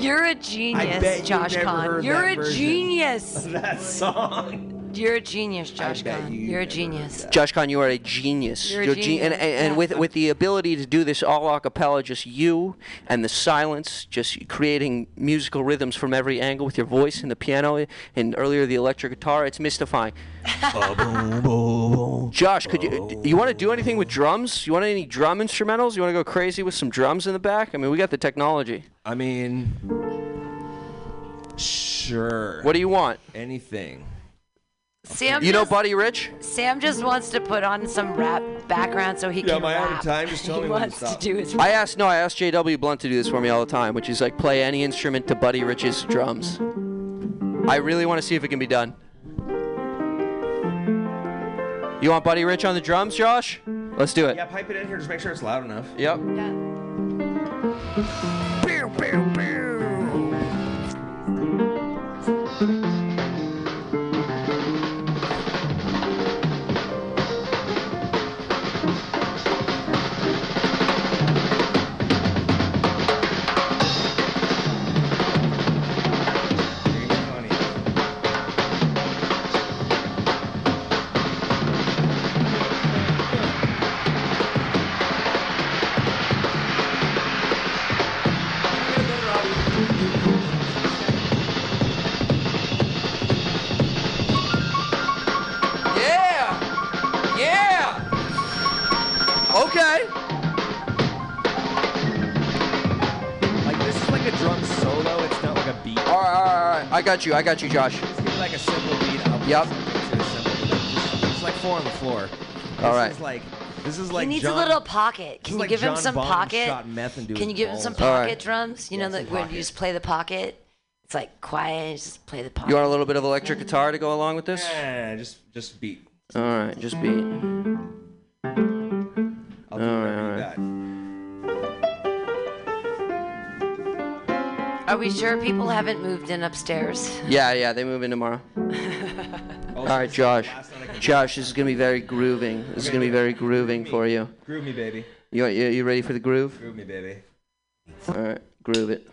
You're a genius, Josh Kahn. You're a version. genius. that song. You're a genius, Josh bet Kahn. you You're a genius. Josh Kahn, you are a genius. You're a You're ge- and, genius, and, and yeah. with with the ability to do this all a cappella, just you and the silence, just creating musical rhythms from every angle with your voice and the piano and earlier the electric guitar, it's mystifying. Josh, could you you want to do anything with drums? You want any drum instrumentals? You want to go crazy with some drums in the back? I mean, we got the technology. I mean, sure. What do you want? Anything. Sam You know Buddy Rich? Sam just wants to put on some rap background so he Yeah, can am I out of time? Just tell he me when to wants to do his I asked no, I asked JW Blunt to do this for me all the time, which is like play any instrument to Buddy Rich's drums. I really want to see if it can be done. You want Buddy Rich on the drums, Josh? Let's do it. Yeah, pipe it in here. Just make sure it's loud enough. Yep. Yeah! I got you. I got you, Josh. Just give me like a simple beat. I'll Yep. something to a simple beat. Just, just like four on the floor. This All right. Is like this is like he needs John, a little pocket. Can you like give him some Bonham pocket? Shot meth into Can you give him some pocket right. drums? You know, Yeah, like some when you just play the pocket. It's like quiet. Just play the pocket. You want a little bit of electric guitar to go along with this? Yeah, just just beat. All right, just beat. I'll do All whatever right, you Are we sure people haven't moved in upstairs? Yeah, yeah, they move in tomorrow. All right, Josh. Josh, this is gonna be very grooving. This is gonna be very grooving for you. Groove me, baby. You you, you ready for the groove? Groove me, baby. All right, groove it.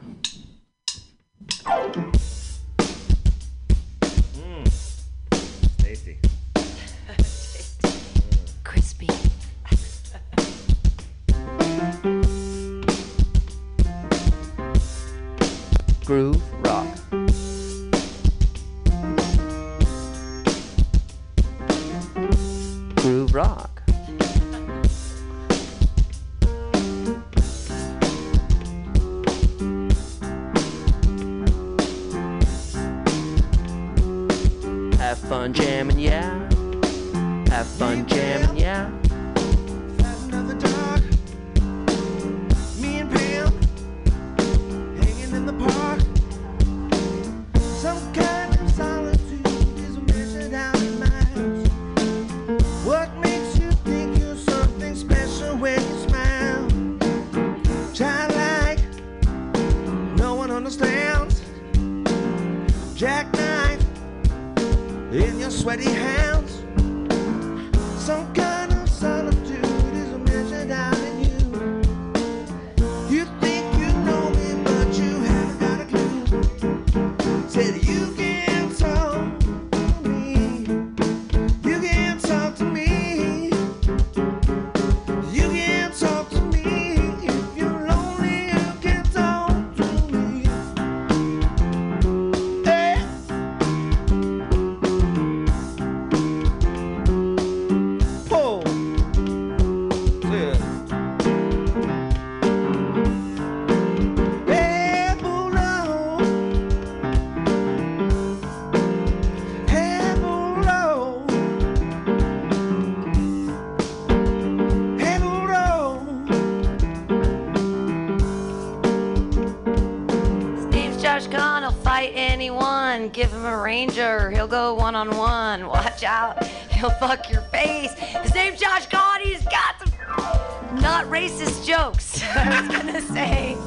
Ranger. He'll go one on one. Watch out. He'll fuck your face. His name's Josh Kahn. He's got some not racist jokes. I was gonna say.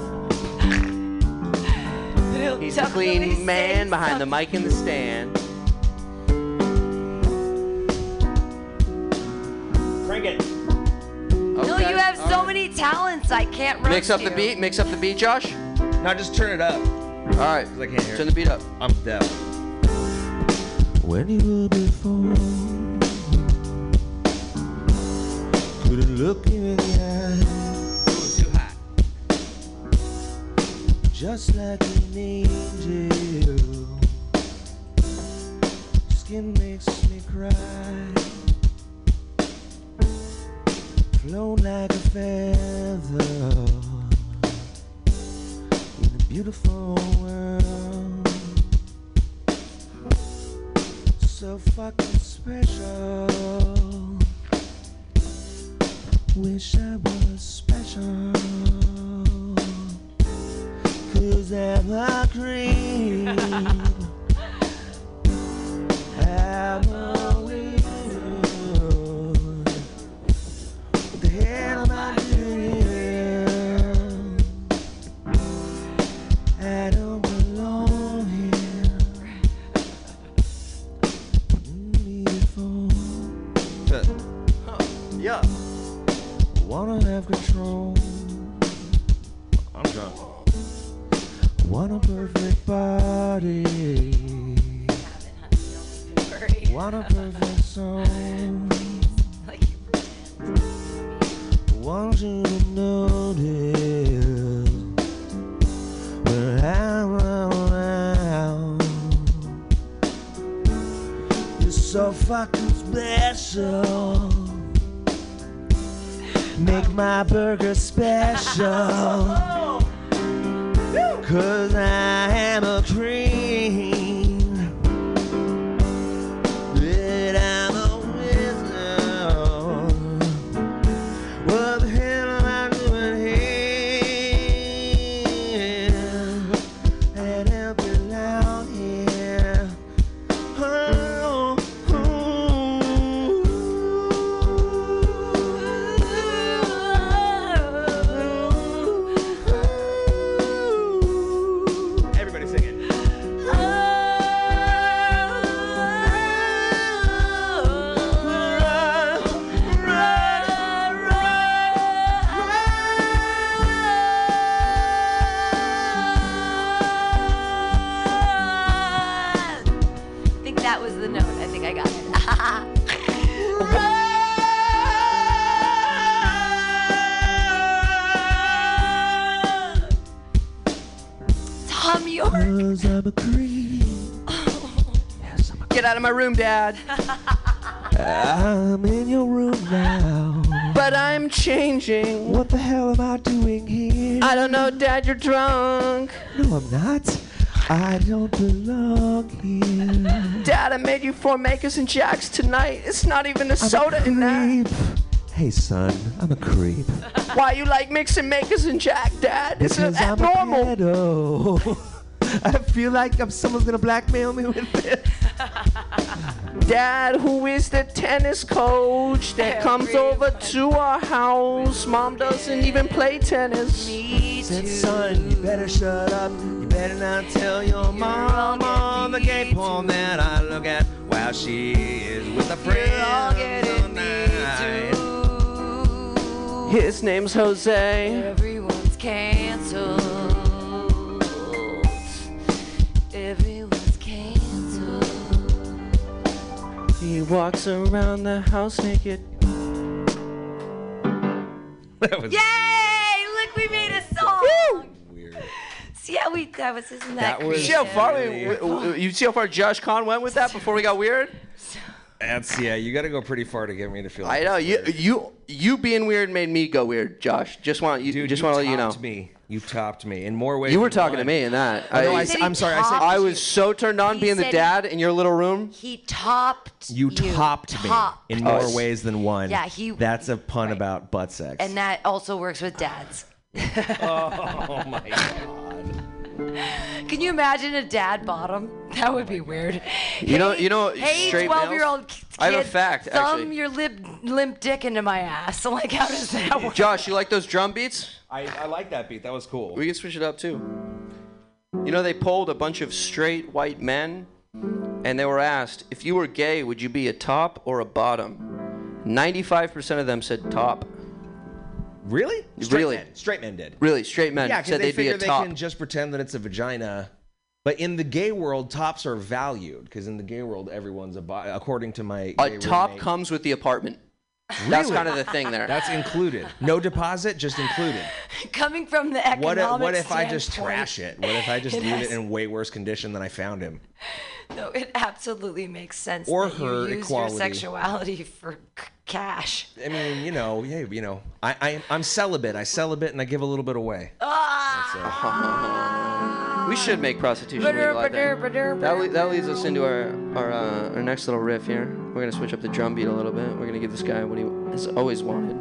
He's a clean man behind the mic in the stand. Crank it. No, Okay, you have all so right. many talents. I can't roast Mix up the you. beat. Mix up the beat, Josh. Now just turn it up. All right. 'Cause I can't hear Turn it. the beat up. I'm deaf. When you were before. Couldn't look you in the eye, Too hot. just like an angel. Skin makes me cry. Flown like a feather in a beautiful fucking special. Wish I was special. I'm a my room, Dad. I'm in your room now. But I'm changing. What the hell am I doing here? I don't know, Dad. You're drunk. No, I'm not. I don't belong here. Dad, I made you four makers and jacks tonight. It's not even a I'm soda a in that. Hey, son, I'm a creep. Why you like mixing makers and jack, Dad? It's Because I'm abnormal. a. I feel like I'm, someone's gonna blackmail me with this. Dad, who is the tennis coach that comes over to our house? Mom doesn't even play tennis. Me Said, too. son, you better shut up. You better not tell your mom on the gay porn that I look at while she is with a friend. You're all getting me too. His name's Jose. Everyone's canceled. He walks around the house naked. That was Yay! Look, we made a song. weird. See how we that was isn't that, That was- You see how far we, Really? w- w- you see how far Josh Kahn went with that before we got weird? That's yeah. You got to go pretty far to get me to feel. I like know you weird. you you being weird made me go weird, Josh. Just want you Dude, just want to let you know. topped me. You topped me in more ways. You were than talking to me in that. Oh, no, I, said am sorry. I said I was so turned on He being the said- dad in your little room. He topped you topped me Topped. in Oh, more it's- ways than one. Yeah, he- That's a pun right. about butt sex. and that also works with dads. oh my god. Can you imagine a dad bottom? That would be oh weird. You know- you know, Hey, straight twelve-year-old kid, I have a fact, Thumb actually. your lip, limp dick into my ass. Like, how does that work? Josh, you like those drum beats? I, I like that beat. That was cool. We can switch it up too. You know, they polled a bunch of straight white men, and they were asked, if you were gay, would you be a top or a bottom? 95% of them said top. Really? Straight Really? Men. Straight men did. Really, straight men Yeah, because said they they'd be figure a they can just pretend that it's a vagina. But in the gay world, tops are valued because in the gay world, everyone's a bi- according to my A gay top roommate. comes with the apartment. That's kind of the thing there. That's included. No deposit, just included. Coming from the What economic if, what if I just trash it? What if I just it leave has- it in way worse condition than I found him? No, it absolutely makes sense Or that her you use equality. your sexuality for c- cash. I mean, you know, yeah, you know, I, I I'm celibate. I celibate and I give a little bit away. Ah! we should make prostitution legal. I ba-dur, think. ba-dur, That, le- that leads us into our our, uh, our next little riff here. We're gonna switch up the drum beat a little bit. We're gonna give this guy what he has always wanted,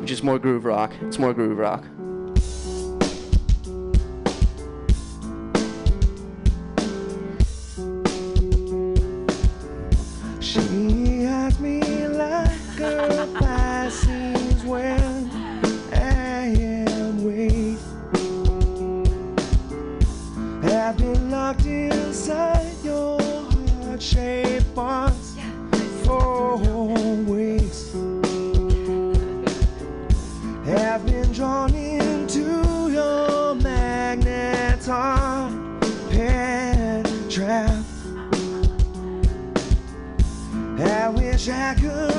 which is more groove rock. It's more groove rock. She has me like a Pisces when I am weak. I've been locked inside your heart-shaped box for weeks. Have been drawn into I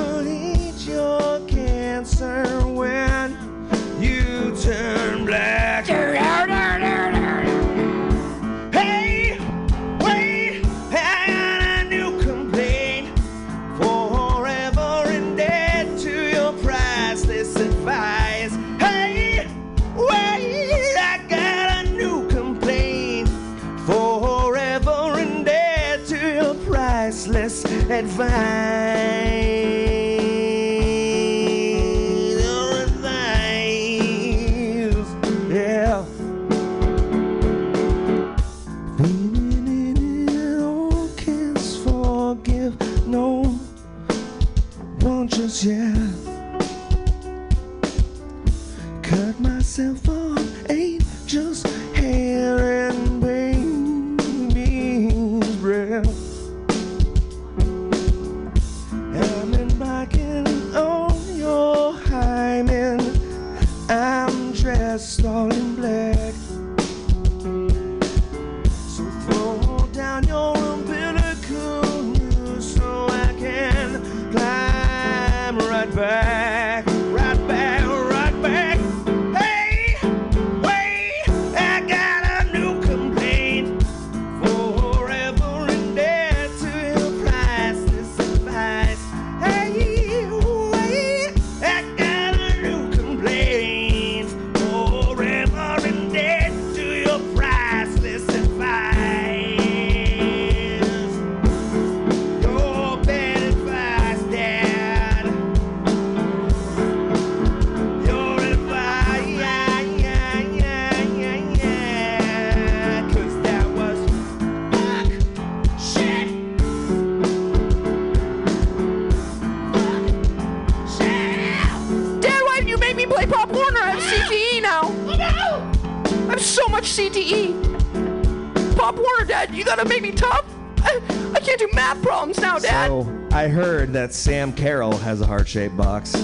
heart-shaped box.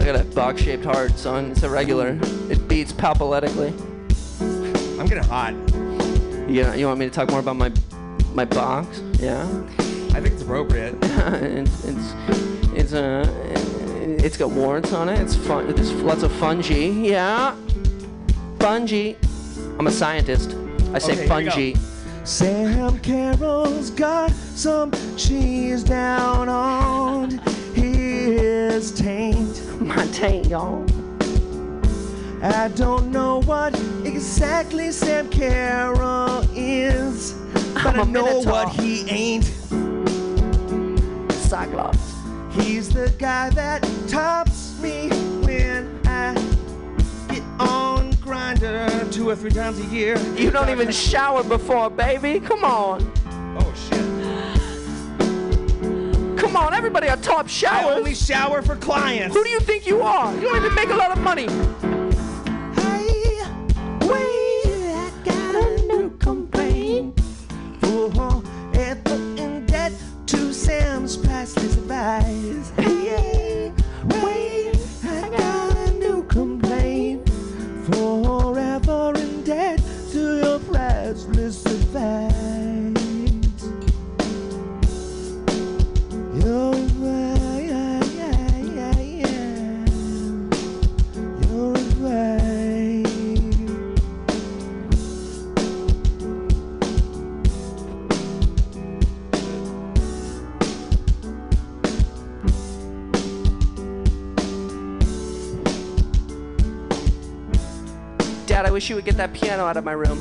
I got a box-shaped heart, son. It's irregular. It beats palpaletically. I'm getting hot. You, you want me to talk more about my my box? Yeah. I think it's appropriate. it's it's it's uh, it's got warrants on it. It's fun. There's lots of fungi. Yeah. Fungi. I'm a scientist. I say Okay, here we go. fungi. Sam Carroll's got some cheese down on his taint. My taint, y'all. I don't know what exactly Sam Carroll is, but I'm I know what he ain't. Cyclops. He's the guy that tops me when I get on Grindr two or three times a year. You don't even shower before, baby. Come on. everybody on top showers. I only shower for clients. Who do you think you are? You don't even make a lot of money. Hey, wait, I got a new complaint. For at the end to Sam's priceless advice. Hey, wait, I got a new complaint. Forever in debt to your priceless wish you would get that piano out of my room.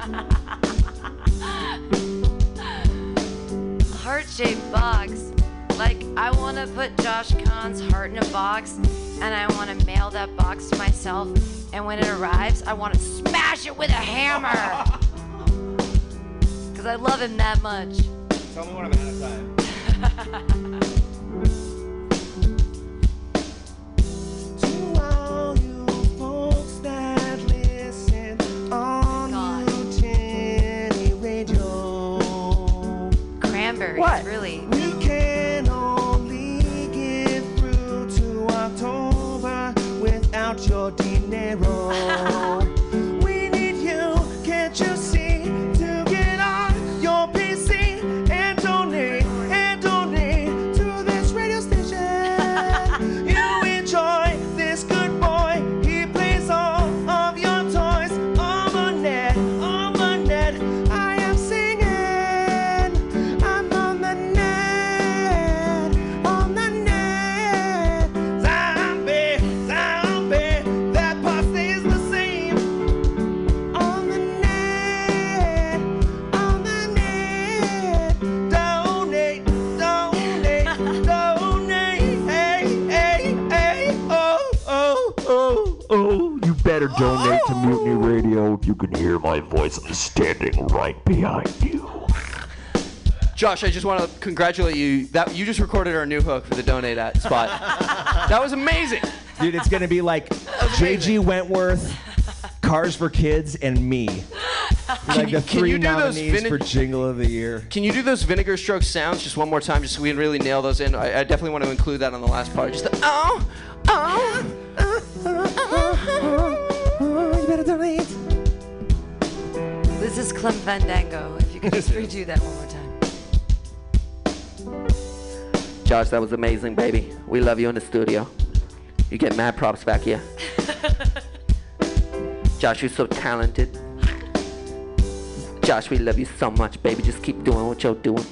Heart shaped box. Like, I want to put Josh Kahn's heart in a box and I want to mail that box to myself. And when it arrives, I want to smash it with a hammer. Because I love him that much. Tell me when I'm out of time. Josh, I just want to congratulate you. That you just recorded our new hook for the donate at spot. that was amazing. Dude, it's gonna be like JG Wentworth, Cars for Kids, and me. Like you- the can three you do those nominees for Jingle of the Year. Can you do those vinegar stroke sounds just one more time, just so we can really nail those in? I, I definitely want to include that on the last part. Just the oh, oh. Oh, you better donate. This is Clem Fandango. If you could just redo that one more time. Josh, that was amazing, baby. We love you in the studio. You get mad props back here. Josh, you're so talented. Josh, we love you so much, baby. Just keep doing what you're doing.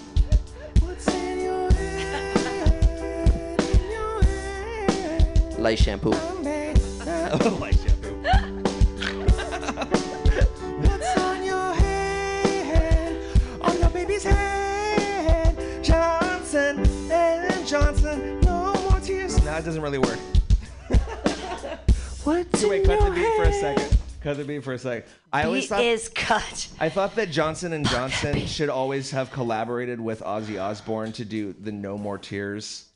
What's in your head? In your head? Light shampoo. it doesn't really work. What's So wait, cut the beat for a second. Cut the beat for a second. I always Beat thought is cut. I thought that Johnson and Johnson should always have collaborated with Ozzy Osbourne to do the No More Tears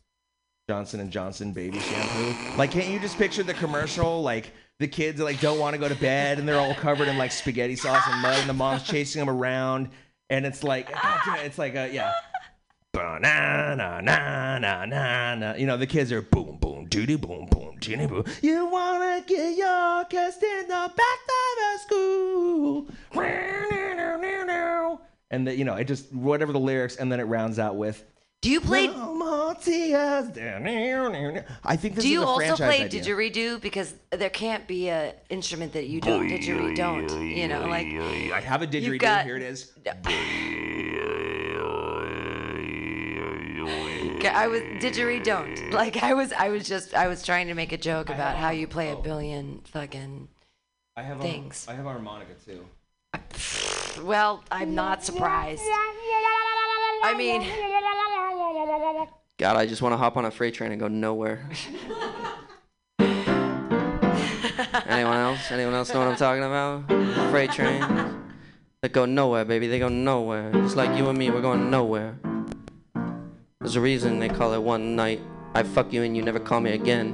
Johnson and Johnson baby shampoo. Like, can't you just picture the commercial? Like the kids like don't want to go to bed and they're all covered in like spaghetti sauce and mud, and the mom's chasing them around, and it's like God damn it, it's like a yeah. Na na na na na na. You know the kids are boom boom doody boom boom doody boom. You wanna get your kissed in the back of the school. And the, you know it just whatever the lyrics, and then it rounds out with. Do you play? No more tears. I think this Do you is a also play idea. didgeridoo? Because there can't be a instrument that you don't didgeridoo don't. You know, like I have a didgeridoo. got- Here it is. I was didgeridoo don't. Like I was, I was just, I was trying to make a joke about how you play a billion fucking. I have Things. A, I have a harmonica too. Well, I'm not surprised. I mean, God, I just want to hop on a freight train and go nowhere. Anyone else? Anyone else know what I'm talking about? Freight trains that go nowhere, baby. They go nowhere. Just like you and me, we're going nowhere. There's a reason they call it one night. I fuck you and you never call me again.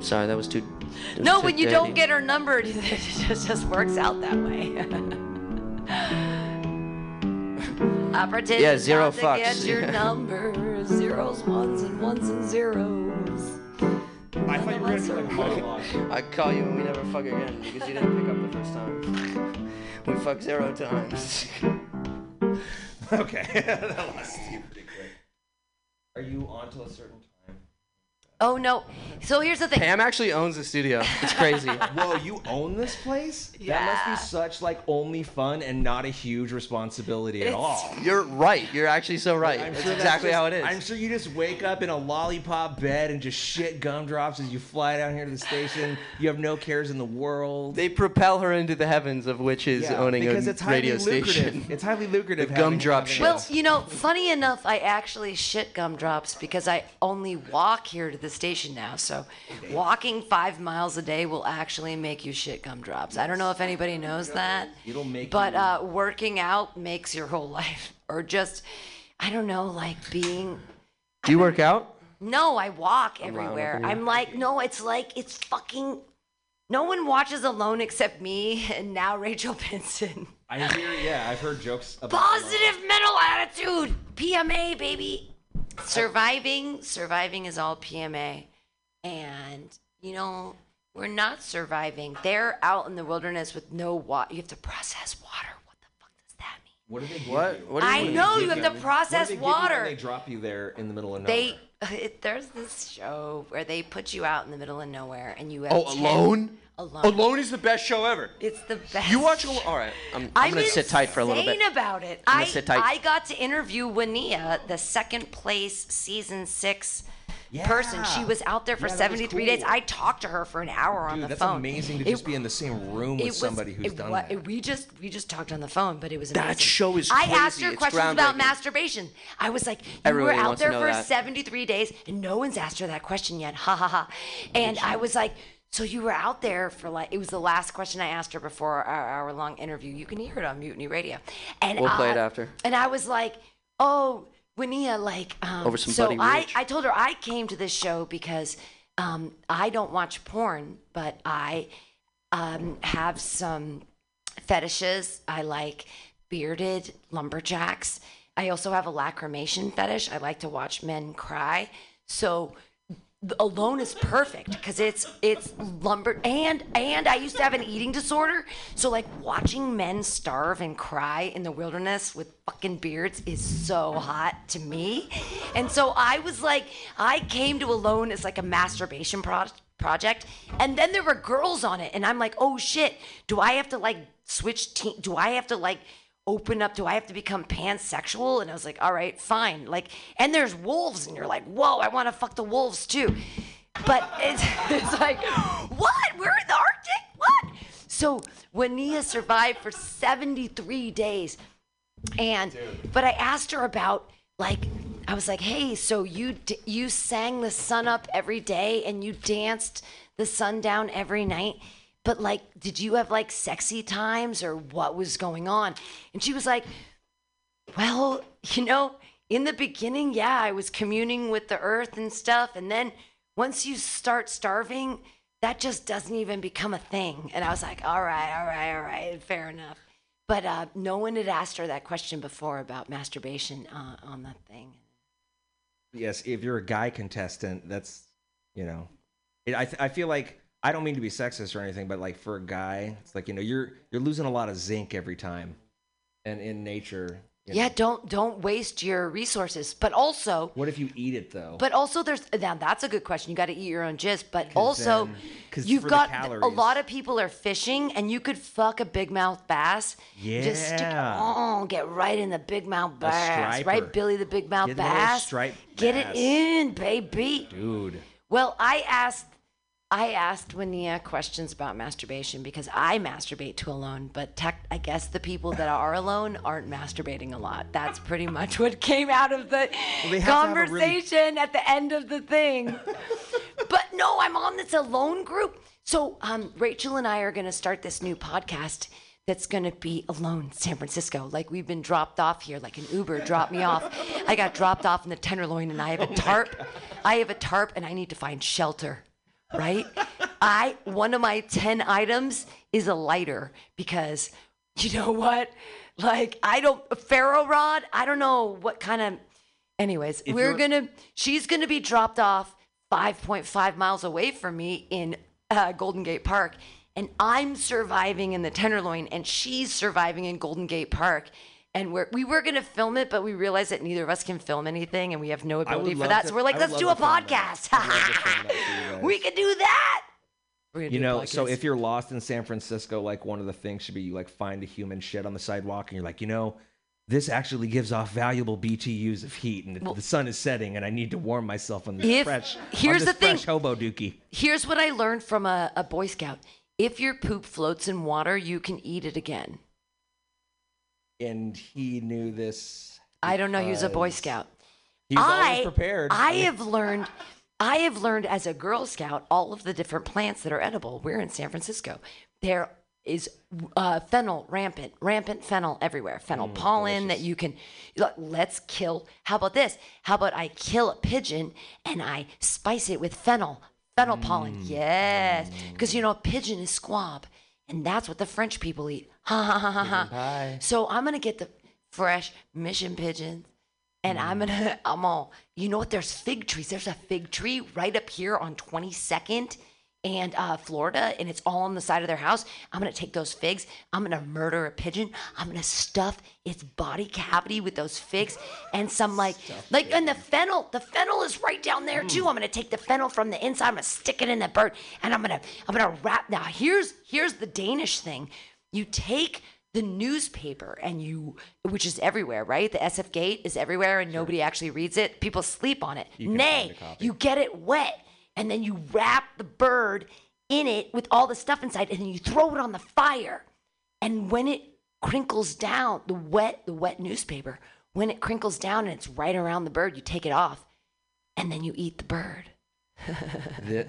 Sorry, that was too. it was no, too when you dirty. don't get her number, it just, just works out that way. I pretend Yeah, zero fucks. get your number. Zeros, ones, and ones and zeros. I thought you were gonna do like a monologue. I call you and we never fuck again because you didn't pick up the first time. We fucked zero times. okay, that lasted pretty quick. Are you on till a certain? Oh no. So here's the thing. Pam actually owns the studio. It's crazy. Whoa, you own this place? That must be such like only fun and not a huge responsibility at all. You're right. You're actually so right. I'm That's sure that's exactly just- how it is. I'm sure you just wake up in a lollipop bed and just shit gumdrops as you fly down here to the station. You have no cares in the world. They propel her into the heavens of witches Yeah, owning because a it's highly radio lucrative. station. It's highly lucrative. The gumdrop shit. Well, you know, funny enough, I actually shit gumdrops because I only walk here to the station now. So walking five miles a day will actually make you shit gumdrops. I don't know if anybody knows that. It'll make But you- uh, working out makes your whole life, or just, I don't know, like being. Do you work out? No, I walk everywhere. up in. I'm like, no, it's like it's fucking. No one watches alone except me and now Rachel Benson. I hear. Yeah, I've heard jokes about Positive mental attitude. PMA, baby. Surviving, surviving is all PMA. And, you know, we're not surviving. They're out in the wilderness with no water. You have to process water. What the fuck does that mean? What do they give What? you? What do you I mean? know What do you they have give to process what do they give you when water. They drop you there in the middle of nowhere. They, it, there's this show where they put you out in the middle of nowhere and you have Oh, 10 alone? Alone. Alone is the best show ever. It's the best. You watch Alone? All right. I'm, I'm, gonna sit tight for a little bit. about it. gonna I sit tight. I got to interview Woniya, the second place season six person. She was out there for Yeah, that was 73 days. cool. I talked to her for an hour on Dude, the that's phone. amazing to just be in the same room with somebody who's it done wa- that. We just we just talked on the phone, but it was That show is crazy. I asked crazy. her It's questions about groundbreaking. masturbation. I was like, you Everybody were out wants to there know for that. 73 days, and no one's asked her that question yet. Ha ha ha. And I was like. So you were out there for like it was the last question I asked her before our hour long interview. You can hear it on Mutiny Radio. And We'll play it after. And I was like, "Oh, Woniya, like um, Over some so I I told her I came to this show because um, I don't watch porn, but I um, have some fetishes. I like bearded lumberjacks. I also have a lacrimation fetish. I like to watch men cry. So alone is perfect because it's it's lumber and and I used to have an eating disorder. So like watching men starve and cry in the wilderness with fucking beards is so hot to me. And so I was like I came to alone as like a masturbation pro- project and then there were girls on it and I'm like, "Oh shit, do I have to like switch team do I have to like open up do i have to become pansexual? And i was like all right fine. Like and there's wolves and you're like whoa i want to fuck the wolves too. But it's, it's like what? We're in the arctic? What? So Woniya survived for 73 days. And but i asked her about like i was like hey so you d- you sang the sun up every day and you danced the sun down every night but like did you have like sexy times or what was going on? And she was like well you know in the beginning yeah i was communing with the earth and stuff and then once you start starving that just doesn't even become a thing. And i was like all right all right all right fair enough. But uh, no one had asked her that question before about masturbation uh, on that thing. Yes, if you're a guy contestant, that's you know, it, I I feel like I don't mean to be sexist or anything, but like for a guy, it's like you know you're you're losing a lot of zinc every time, and in nature. yeah know. don't don't waste your resources but also What if you eat it though? But also, there's now that's a good question. You got to eat your own jizz. But also, then- 'cause you've got a lot of people are fishing, and you could fuck a big mouth bass. Yeah, Just stick, oh, get right in the big mouth bass, right. Billy the big mouth Get bass. Get bass. it in, baby. Dude, Well, I asked. I asked Woniya questions about masturbation because I masturbate to alone, but tech, I guess the people that are alone aren't masturbating a lot. That's pretty much what came out of the they have to have a really- conversation at the end of the thing. but no, I'm on this alone group. So um, Rachel and I are going to start this new podcast that's going to be alone San Francisco. Like we've been dropped off here, like an Uber dropped me off. I got dropped off in the Tenderloin and I have a tarp. I have a tarp and I need to find shelter. Right? I one of my 10 items is a lighter because you know what? Like I don't a ferro rod, I don't know what kind of anyways, we're you're- going to she's going to be dropped off 5.5 miles away from me in uh, Golden Gate Park, and I'm surviving in the Tenderloin, and she's surviving in Golden Gate Park. And we're, we were going to film it, but we realized that neither of us can film anything, and we have no ability for that. to- so we're like, let's do a love to film that. podcast. I'd love to film that for you guys. we could do that. You know, so if you're lost in San Francisco, like one of the things should be you like find a human shit on the sidewalk, and you're like, you know, this actually gives off valuable BTUs of heat, and the sun is setting, and I need to warm myself on this If- fresh. here's this the thing. hobo dookie. Here's what I learned from a, a Boy Scout. If your poop floats in water, you can eat it again. And he knew this. I don't know. He was a Boy because Scout. He was I, always prepared. I have learned. I have learned as a Girl Scout all of the different plants that are edible. We're in San Francisco. There is uh, fennel rampant, rampant fennel everywhere. Fennel mm, pollen that you can. Look, let's kill. How about this? How about I kill a pigeon and I spice it with fennel, fennel pollen? Mm, yes, because you mm. know a pigeon is squab, and that's what the French people eat. Ha ha ha ha ha. pie. So I'm gonna get the fresh mission pigeons, and I'm gonna I'm all you know what? There's fig trees. There's a fig tree right up here on 22nd and uh, Florida, and it's all on the side of their house. I'm gonna take those figs. I'm gonna murder a pigeon. I'm gonna stuff its body cavity with those figs and some like like and the fennel. The fennel is right down there too. I'm gonna take the fennel from the inside. I'm gonna stick it in the bird, and I'm gonna I'm gonna wrap. Now here's here's the Danish thing. You take the newspaper and you which is everywhere right? The sf gate is everywhere and nobody actually reads it. People sleep on it. Can nay find a copy. you get it wet and then you wrap the bird in it with all the stuff inside and then you throw it on the fire. And when it crinkles down the wet the wet newspaper when it crinkles down and it's right around the bird you take it off and then you eat the bird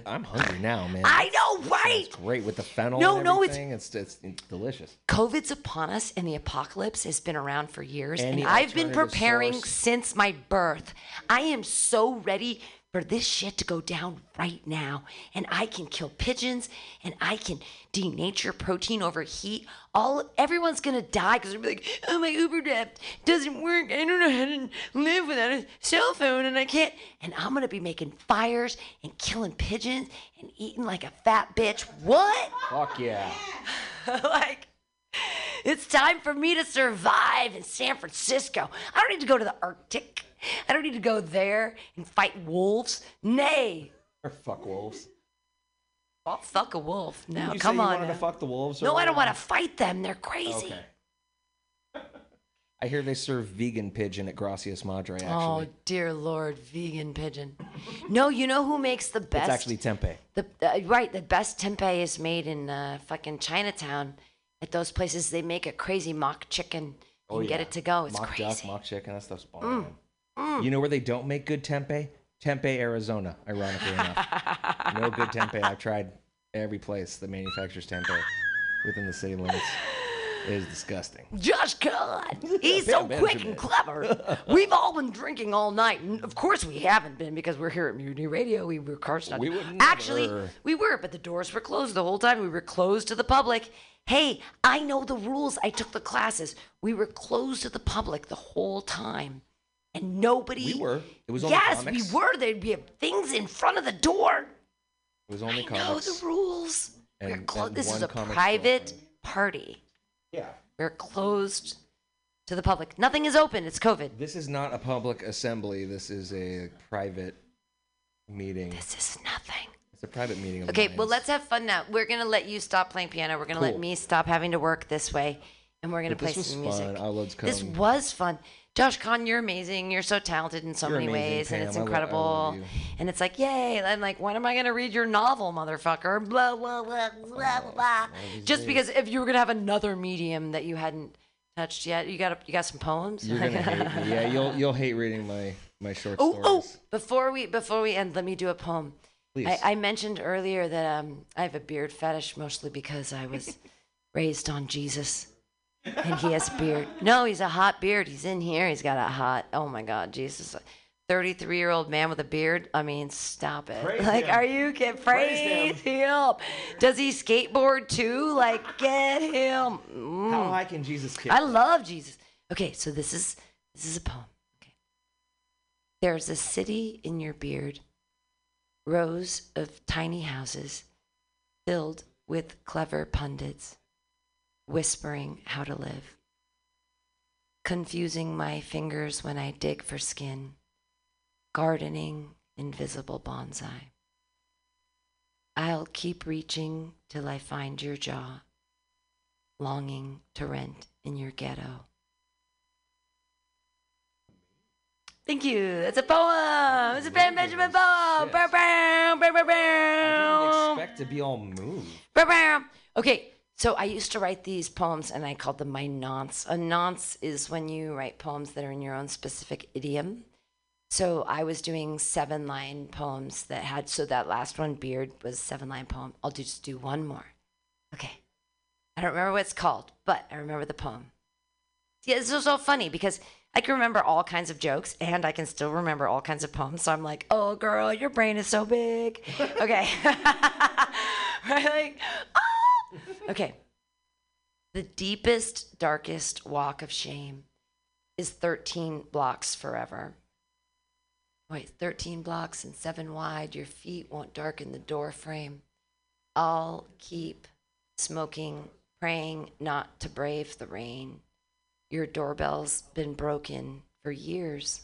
I'm hungry now, man. i know right great with the fennel. No, and no, it's- it's, it's it's delicious. COVID's upon us and the apocalypse has been around for years. Any and I've been preparing source? since my birth. I am so ready for this shit to go down right now. And I can kill pigeons and I can denature protein over heat. All everyone's gonna die because they're be like, oh my Uber app doesn't work. I don't know how to live without a cell phone and I can't. And I'm gonna be making fires and killing pigeons and eating like a fat bitch. What? Fuck yeah. like it's time for me to survive in San Francisco. I don't need to go to the Arctic. I don't need to go there and fight wolves. Nay. Or fuck wolves. I'll fuck a wolf. No, you come say you on. wanted now. to fuck the wolves. or no, I don't want to fight them. They're crazy. Okay. I hear they serve vegan pigeon at Gracias Madre. Actually, Oh dear Lord, vegan pigeon. No, you know who makes the best? it's actually tempeh. The uh, right, the best tempeh is made in uh, fucking Chinatown. At those places, they make a crazy mock chicken and oh, get it to go. It's Oh, mock crazy. duck, mock chicken. That stuff's bomb. man. You know where they don't make good tempeh? Tempe, Arizona. Ironically enough, no good tempeh. I've tried every place that manufactures tempeh within the city limits. It is disgusting. Josh God, he's so Yeah, quick and clever. We've all been drinking all night. And of course, we haven't been because we're here at Mutiny Radio. We were Karsten. We would Actually, never. we were, but the doors were closed the whole time. We were closed to the public. Hey, I know the rules. I took the classes. We were closed to the public the whole time. And nobody. We were. It was only comics. Yes, comics. we were. There'd be things in front of the door. It was only I know the rules. we're and- clo- and this is a private store party. Yeah. We're closed to the public. Nothing is open. It's COVID. This is not a public assembly. This is a private meeting. This is nothing. It's a private meeting. Of Okay, well, let's have fun now. We're going to let you stop playing piano. We're going to let me stop having to work this way. And we're going to play this was some music. fun. I'll let's This was fun. Josh Kahn, you're amazing. You're so talented in so You're many amazing, ways, and Pam. it's I lo- I incredible. love and it's like, yay! I'm like, when am I gonna read your novel, motherfucker? Blah blah blah blah oh, blah. Just because if you were gonna have another medium that you hadn't touched yet, you got a, you got some poems. You're gonna hate me. Yeah, you'll you'll hate reading my my short oh, oh, stories. oh! Before we before we end, let me do a poem. Please. I, I mentioned earlier that um, I have a beard fetish, mostly because I was raised on Jesus, and he has beard. No, he's a hot beard. He's in here. He's got a hot. Oh my God, Jesus! Thirty-three-year-old man with a beard. I mean, stop it. Praise like, him. are you kidding? Praise, Praise him. Does he skateboard too? Like, get him. Mm. How high can Jesus kick? I love Jesus. Okay, so this is this is a poem. Okay. There's a city in your beard rows of tiny houses filled with clever pundits whispering how to live, confusing my fingers when I dig for skin, gardening invisible bonsai. I'll keep reaching till I find your jaw, longing to rent in your ghetto. Thank you. It's a poem. It's a Ben Benjamin poem. Bow, bow, bow, bow, bow. expect to be all moved. Bow, bow. Okay, so I used to write these poems and I called them my nonce. A nonce is when you write poems that are in your own specific idiom. So I was doing seven line poems that had, so that last one, Beard, was seven line poem. I'll do, just do one more. Okay. I don't remember what it's called, but I remember the poem. Yeah, this was so funny because I can remember all kinds of jokes and I can still remember all kinds of poems. So I'm like, oh, girl, your brain is so big. Okay. right? Like, ah! Okay. The deepest, darkest walk of shame is 13 blocks forever. Wait, 13 blocks and seven wide. Your feet won't darken the door frame. I'll keep smoking, praying not to brave the rain. Your doorbell's been broken for years.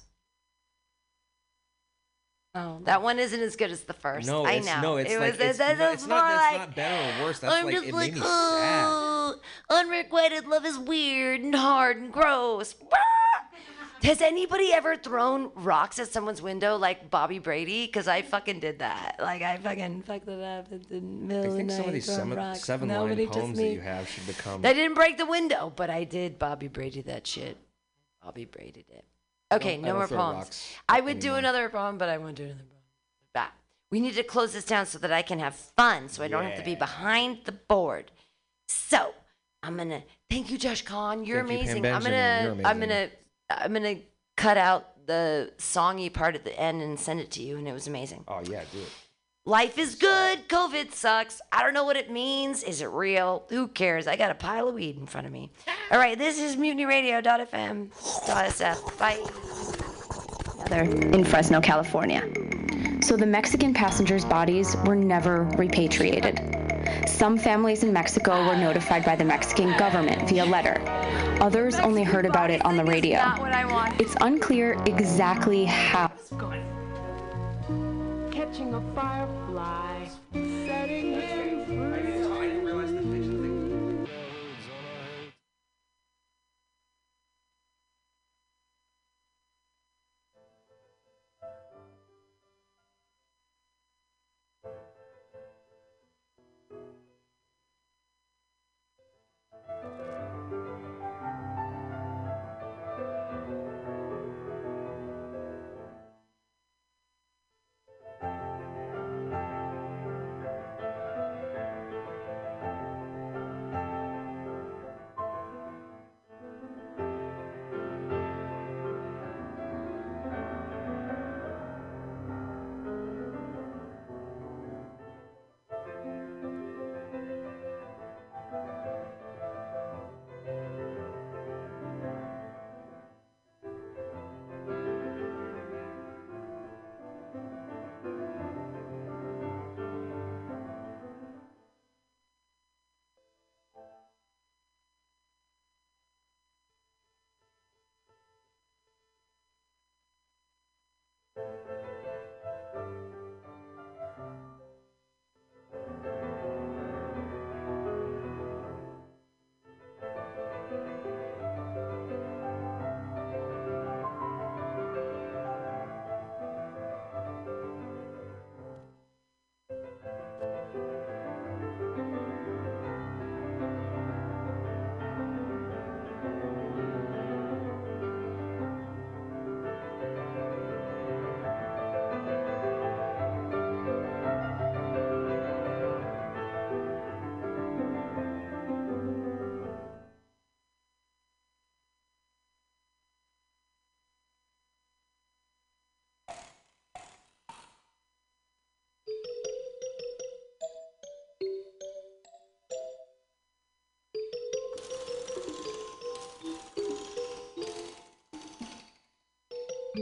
Oh, that one isn't as good as the first. No, I know. no, it's It like was- it's, it- no, it's not. That's like, not better or worse. That's I'm like just it like, made me sad. oh, unrequited love is weird and hard and gross. Has anybody ever thrown rocks at someone's window like Bobby Brady? Because I fucking did that. Like I fucking fucked it up in the middle I of the think night. some of these seven, seven line poems that you have should become. I didn't break the window, but I did Bobby Brady that shit. Bobby Brady did it. Okay, no more poems. I would do another poem, but I won't do another poem. Bah. We need to close this down so that I can have fun, so I don't have to be behind the board. So I'm gonna thank you, Josh Khan. You're Thank you, Pam amazing. I'm gonna I'm gonna I'm gonna cut out the songy part at the end and send it to you, and it was amazing. Oh yeah, do it. Life is good. COVID sucks. I don't know what it means. Is it real? Who cares? I got a pile of weed in front of me. All right, this is mutinyradio.fm. .sf. Bye. in Fresno, California. So the Mexican passengers' bodies were never repatriated. Some families in Mexico were notified by the Mexican government via letter. Others only heard about it on the radio. Not what I want. It's unclear exactly how. catching a firefly, setting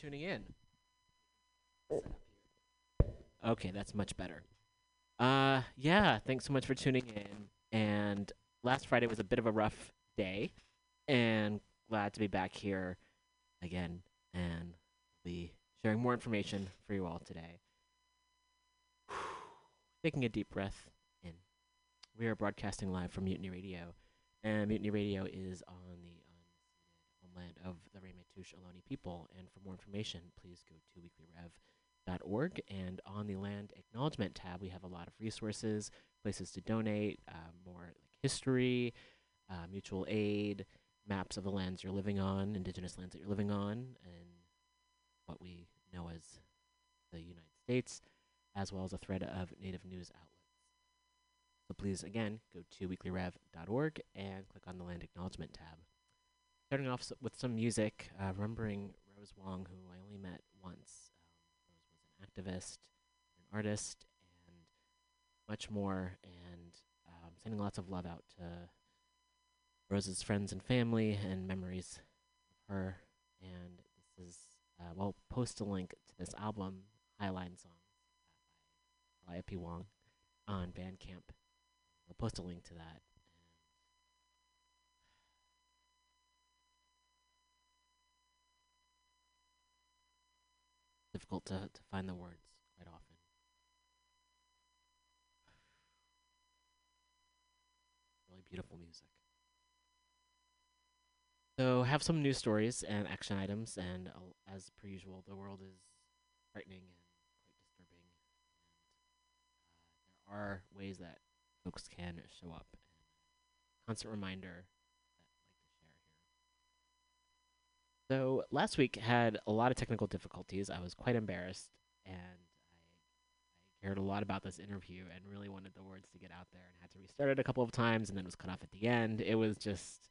tuning in. Okay, that's much better. Uh, yeah, thanks so much for tuning in. And last Friday was a bit of a rough day, and glad to be back here again and be sharing more information for you all today. Taking a deep breath in. We are broadcasting live from Mutiny Radio, and Mutiny Radio is on the unceded homeland of the Ramaytush Ohlone people. And for more information, please go to weeklyrev.org. And on the land acknowledgement tab, we have a lot of resources, places to donate, uh, more like history, uh, mutual aid, maps of the lands you're living on, indigenous lands that you're living on, and what we know as the United States, as well as a thread of native news outlets. So please, again, go to weeklyrev.org and click on the Land Acknowledgement tab. Starting off with some music, uh, remembering Rose Wong, who I only met once. Um, Rose an artist, and much more, and um, sending lots of love out to Rose's friends and family and memories of her. And this is, uh, we'll post a link to this album, Highline Songs, by Calliope Wong, on Bandcamp. We'll post a link to that. Difficult to, to find the words quite often. Really beautiful music. So, have some news stories and action items, and uh, as per usual, the world is frightening and quite disturbing. And uh, there are ways that folks can show up. Constant reminder like. So, last week had a lot of technical difficulties. I was quite embarrassed, and I, cared a lot about this interview and really wanted the words to get out there, and had to restart it a couple of times, and then was cut off at the end. It was just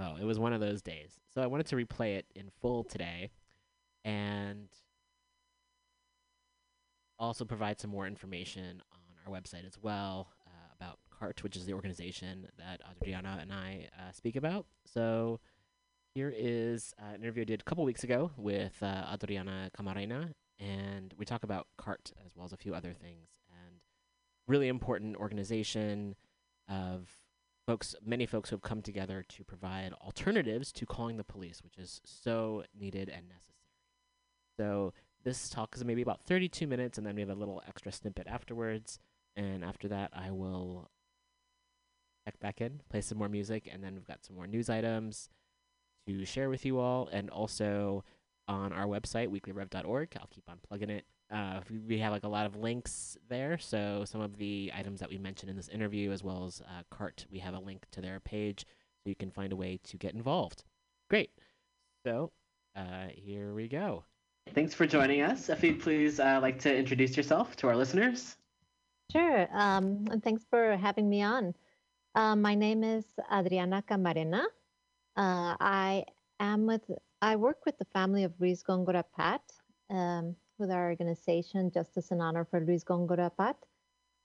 Oh, it was one of those days. So I wanted to replay it in full today and also provide some more information on our website as well uh, about CART, which is the organization that Adriana and I uh, speak about. So here is uh, an interview I did a couple weeks ago with uh, Adriana Camarena, and we talk about CART as well as a few other things. And really important organization of folks, many folks who have come together to provide alternatives to calling the police, which is so needed and necessary. So this talk is maybe about 32 minutes, and then we have a little extra snippet afterwards. And after that, I will check back in, play some more music, and then we've got some more news items to share with you all, and also on our website, weeklyrev.org. I'll keep on plugging it. Uh, we- we have like a lot of links there, so some of the items that we mentioned in this interview, as well as uh, CART, we have a link to their page, so you can find a way to get involved. Great. So uh, here we go. Thanks for joining us. If you'd please uh, like to introduce yourself to our listeners. Sure. Um, and thanks for having me on. Uh, my name is Adriana Camarena. Uh, I am with, I work with the family of Luis Gongora Pat um, with our organization Justice in Honor for Luis Gongora Pat.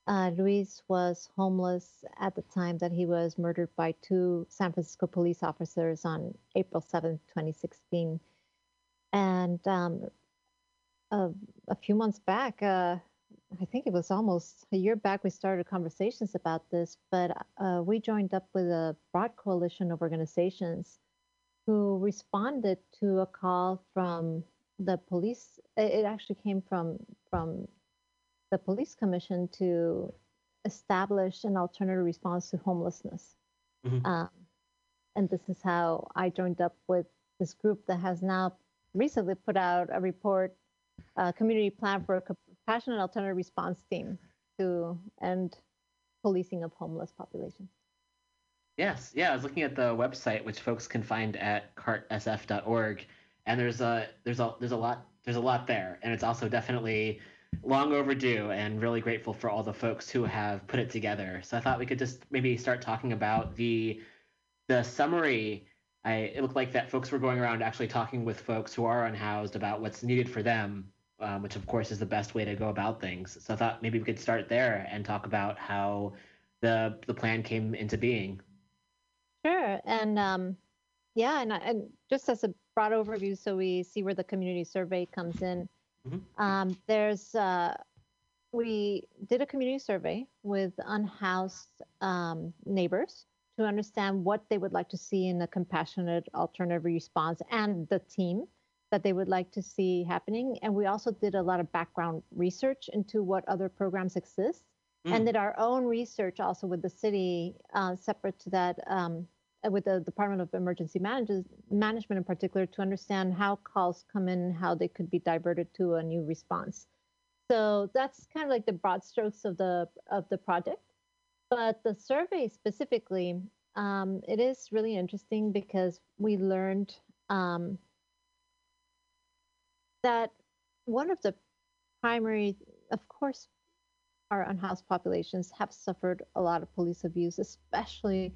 Uh, Luis was homeless at the time that he was murdered by two San Francisco police officers on April 7th, 2016. And um, a, a few months back, uh, I think it was almost a year back, we started conversations about this, but uh, we joined up with a broad coalition of organizations who responded to a call from the police. It actually came from from the police commission to establish an alternative response to homelessness. Mhm. Um, and this is how I joined up with this group that has now recently put out a report, a community plan for a compassionate alternative response team to end policing of homeless populations. Yes, yeah, I was looking at the website, which folks can find at cartsf.org, and there's a there's a there's a lot there's a lot there, and it's also definitely long overdue, and really grateful for all the folks who have put it together. So I thought we could just maybe start talking about the the summary. I it looked like that folks were going around actually talking with folks who are unhoused about what's needed for them, um, which of course is the best way to go about things. So I thought maybe we could start there and talk about how the the plan came into being. Sure, and um, yeah, and, and just as a broad overview so we see where the community survey comes in. Mhm. Um, there's uh, we did a community survey with unhoused um, neighbors to understand what they would like to see in a compassionate alternative response and the team that they would like to see happening. And we also did a lot of background research into what other programs exist Mm. and did our own research also with the city, uh, separate to that, um, with the Department of Emergency Management in particular, to understand how calls come in, how they could be diverted to a new response. So that's kind of like the broad strokes of the of the project. But the survey specifically, um, it is really interesting because we learned um, that one of the primary, of course, our unhoused populations have suffered a lot of police abuse, especially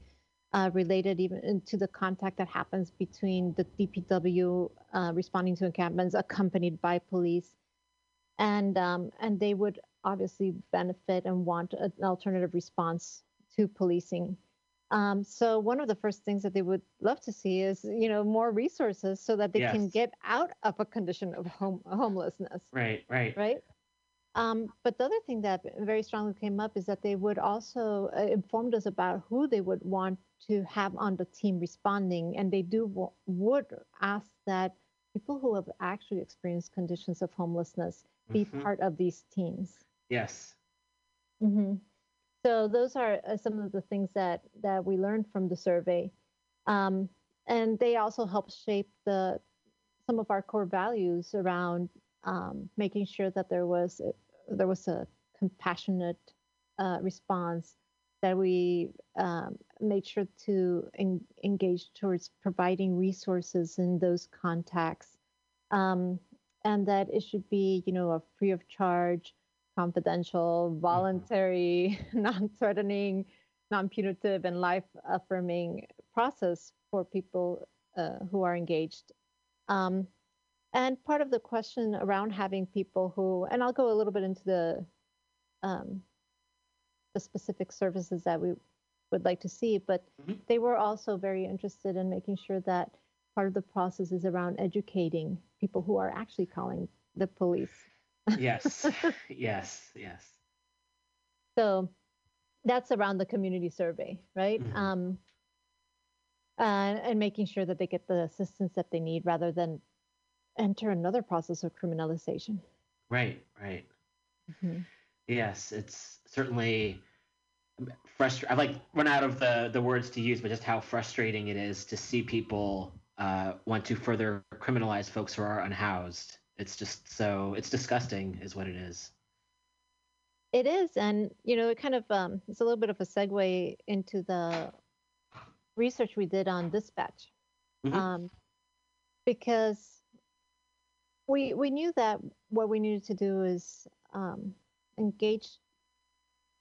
uh, related even to the contact that happens between the DPW uh, responding to encampments accompanied by police, and um, and they would obviously benefit and want an alternative response to policing. Um, so one of the first things that they would love to see is you know more resources so that they can get out of a condition of home homelessness Right, right. right? Um, but the other thing that very strongly came up is that they would also uh, informed us about who they would want to have on the team responding, and they do w- would ask that people who have actually experienced conditions of homelessness be Mhm. part of these teams. Yes. Mm-hmm. So those are uh, some of the things that that we learned from the survey, um, and they also help shape the some of our core values around um, making sure that there was a, there was a compassionate uh, response that we um, made sure to en- engage towards providing resources in those contacts. Um, and that it should be you know a free of charge confidential voluntary non-threatening non-punitive and life affirming process for people uh, who are engaged. Um, and part of the question around having people who, and I'll go a little bit into the um, the specific services that we would like to see, but Mhm. they were also very interested in making sure that part of the process is around educating people who are actually calling the police. Yes. yes. Yes. So that's around the community survey, right? Mhm. Um, uh, and making sure that they get the assistance that they need rather than enter another process of criminalization. Right. Right. Mhm. Yes, it's certainly frustrating. I've like run out of the the words to use, but just how frustrating it is to see people uh, want to further criminalize folks who are unhoused. It's just so it's disgusting, is what it is. It is, and you know, it kind of um, it's a little bit of a segue into the research we did on dispatch, Mhm. um, because we we knew that what we needed to do is um, engage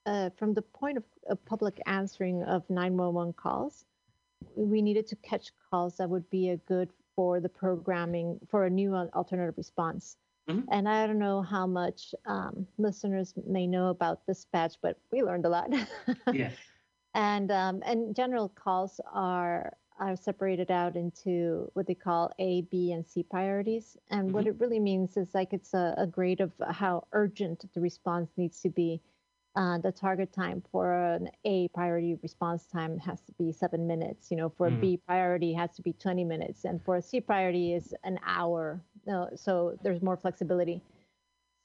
uh, from the point of, of public answering of 911 calls. We needed to catch calls that would be a good for the programming for a new alternative response. Mhm. And I don't know how much um, listeners may know about dispatch, but we learned a lot. Yeah. and um, and general calls are are separated out into what they call A, B, and C priorities. And what it really means is like it's a, a grade of how urgent the response needs to be. Uh, the target time for an A priority response time has to be seven minutes. You know, for a Mm. B priority has to be 20 minutes, and for a C priority is an hour. No, so there's more flexibility.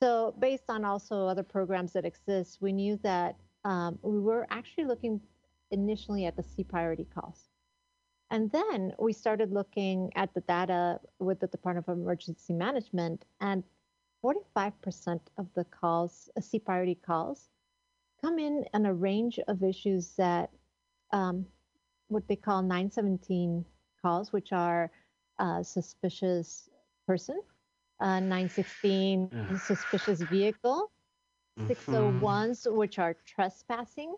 So based on also other programs that exist, we knew that um, we were actually looking initially at the C priority calls. And then we started looking at the data with the Department of Emergency Management, and 45% of the calls, uh, C priority calls, come in on a range of issues that um, what they call 917 calls, which are uh, suspicious person, uh, 916 suspicious vehicle, Mhm. 601s, which are trespassing.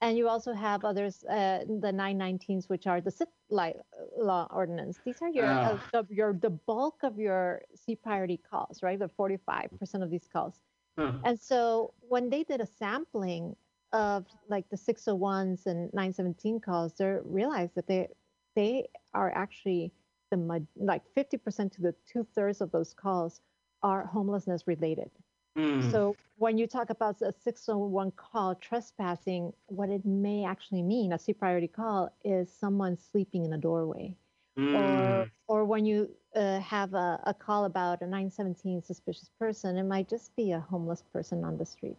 And you also have others, uh, the 919s, which are the SIP law ordinance. These are your uh, Ah. the, your the bulk of your C priority calls, right? The 45% of these calls. Huh. And so when they did a sampling of like the 601s and 917 calls, they realized that they they are actually the like 50% to the two thirds of those calls are homelessness related. Mm. So when you talk about a 601 call trespassing, what it may actually mean, a C priority call, is someone sleeping in a doorway. Or, Mm. or when you uh, have a, a call about a 917 suspicious person, it might just be a homeless person on the street.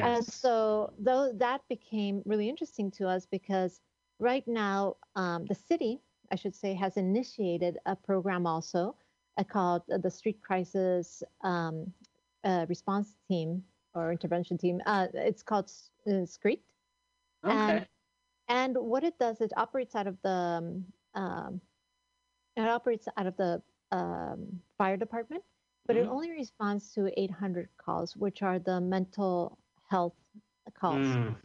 And Yes. so though that became really interesting to us because right now um, the city, I should say, has initiated a program also uh, called uh, the Street Crisis um, uh, Response Team or Intervention Team. Uh, it's called uh, SCREET. Okay. And, and what it does, it operates out of the um, um, it operates out of the um, fire department, but it Mhm. only responds to 800 calls, which are the mental health calls. Mm.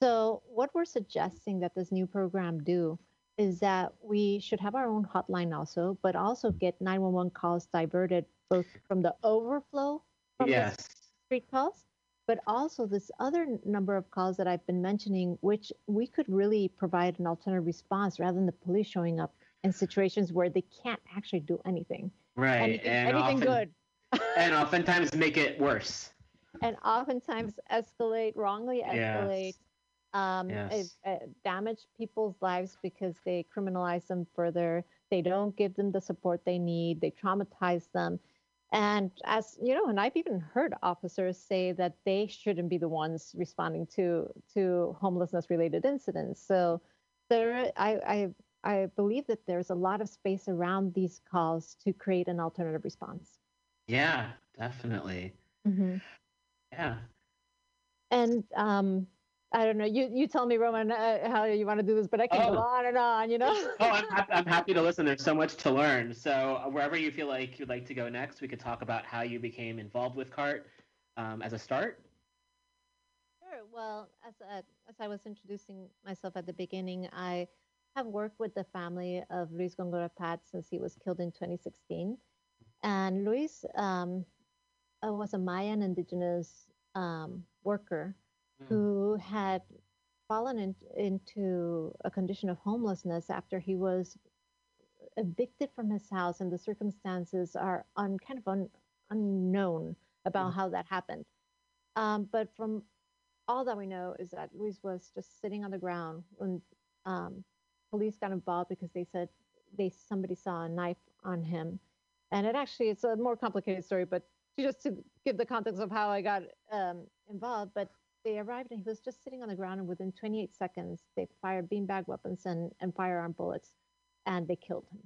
So what we're suggesting that this new program do is that we should have our own hotline also, but also get 911 calls diverted both from the overflow from Yes. street calls, but also this other number of calls that I've been mentioning, which we could really provide an alternative response rather than the police showing up in situations where they can't actually do anything. Right. Anything, and anything often, good. and oftentimes make it worse. and oftentimes escalate wrongly escalate um Yes. it, uh, damage people's lives because they criminalize them further they don't give them the support they need they traumatize them and as you know and i've even heard officers say that they shouldn't be the ones responding to to homelessness related incidents so there i i i believe that there's a lot of space around these calls to create an alternative response Yeah, definitely. Yeah. And um, I don't know. You you tell me, Roman, uh, how you want to do this, but I can go Oh. on and on. You know. oh, I'm, hap- I'm happy to listen. There's so much to learn. So uh, wherever you feel like you'd like to go next, we could talk about how you became involved with CART um, as a start. Sure. Well, as uh, as I was introducing myself at the beginning, I have worked with the family of Luis Gongora Pat since he was killed in 2016, and Luis um, uh, was a Mayan indigenous um, worker who had fallen in, into a condition of homelessness after he was evicted from his house, and the circumstances are un, kind of un, unknown about how that happened. Um, but from all that we know is that Luis was just sitting on the ground when um, police got involved because they said they somebody saw a knife on him, and it actually it's a more complicated story, but just to give the context of how I got um, involved, but they arrived and he was just sitting on the ground, and within 28 seconds, they fired beanbag weapons and, and firearm bullets, and they killed him.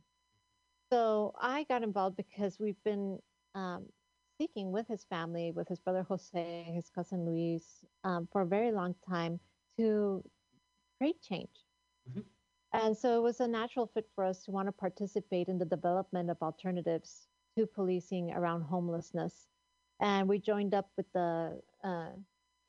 So I got involved because we've been um, speaking with his family, with his brother Jose, his cousin Luis, um, for a very long time to create change. And so it was a natural fit for us to want to participate in the development of alternatives to policing around homelessness. And we joined up with the uh,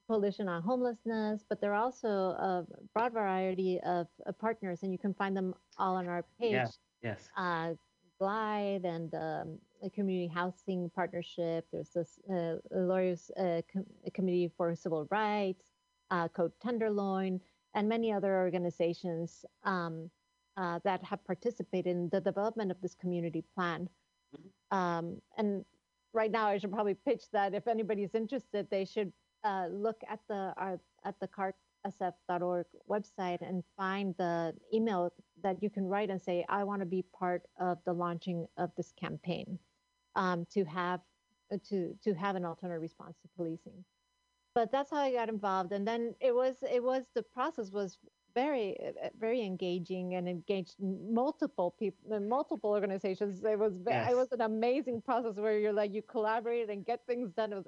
Coalition on Homelessness, but there are also a broad variety of, of partners, and you can find them all on our page. Yeah. Yes. Uh, Glide and um, a community housing partnership. There's this uh, Lawyers uh, Com- Committee for Civil Rights, uh, Code Tenderloin, and many other organizations um, uh, that have participated in the development of this community plan. Um, and right now, I should probably pitch that if anybody's interested, they should uh, look at the our, at the cartsf.org website and find the email that you can write and say, I want to be part of the launching of this campaign um, to have uh, to to have an alternative response to policing. But that's how I got involved, and then it was it was the process was very uh, very engaging and engaged multiple people and multiple organizations it was Yes. it was an amazing process where you're like you collaborate and get things done it was